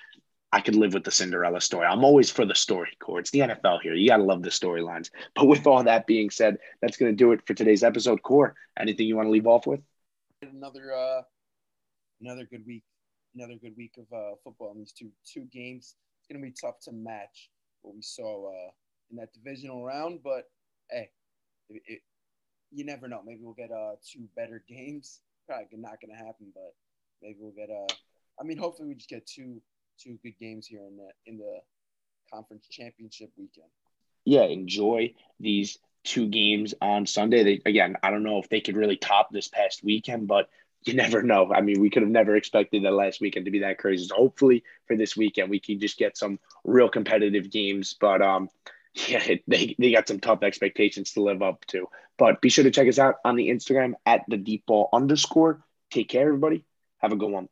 I could live with the Cinderella story. I'm always for the story, Core. It's the NFL here. You got to love the storylines. But with all that being said, that's going to do it for today's episode. Core, anything you want to leave off with? Another, uh, another good week another good week of uh, football in these two two games. It's gonna be tough to match what we saw uh, in that divisional round, but hey, it, it, you never know. Maybe we'll get uh, two better games. Probably not gonna happen, but maybe we'll get uh, I mean, hopefully we just get two two good games here in the in the conference championship weekend. Yeah, enjoy these two games on Sunday. They again, I don't know if they could really top this past weekend, but you never know. I mean, we could have never expected that last weekend to be that crazy. So hopefully for this weekend, we can just get some real competitive games. But um, yeah, they, they got some tough expectations to live up to. But be sure to check us out on the Instagram at the deep ball underscore. Take care, everybody. Have a good one.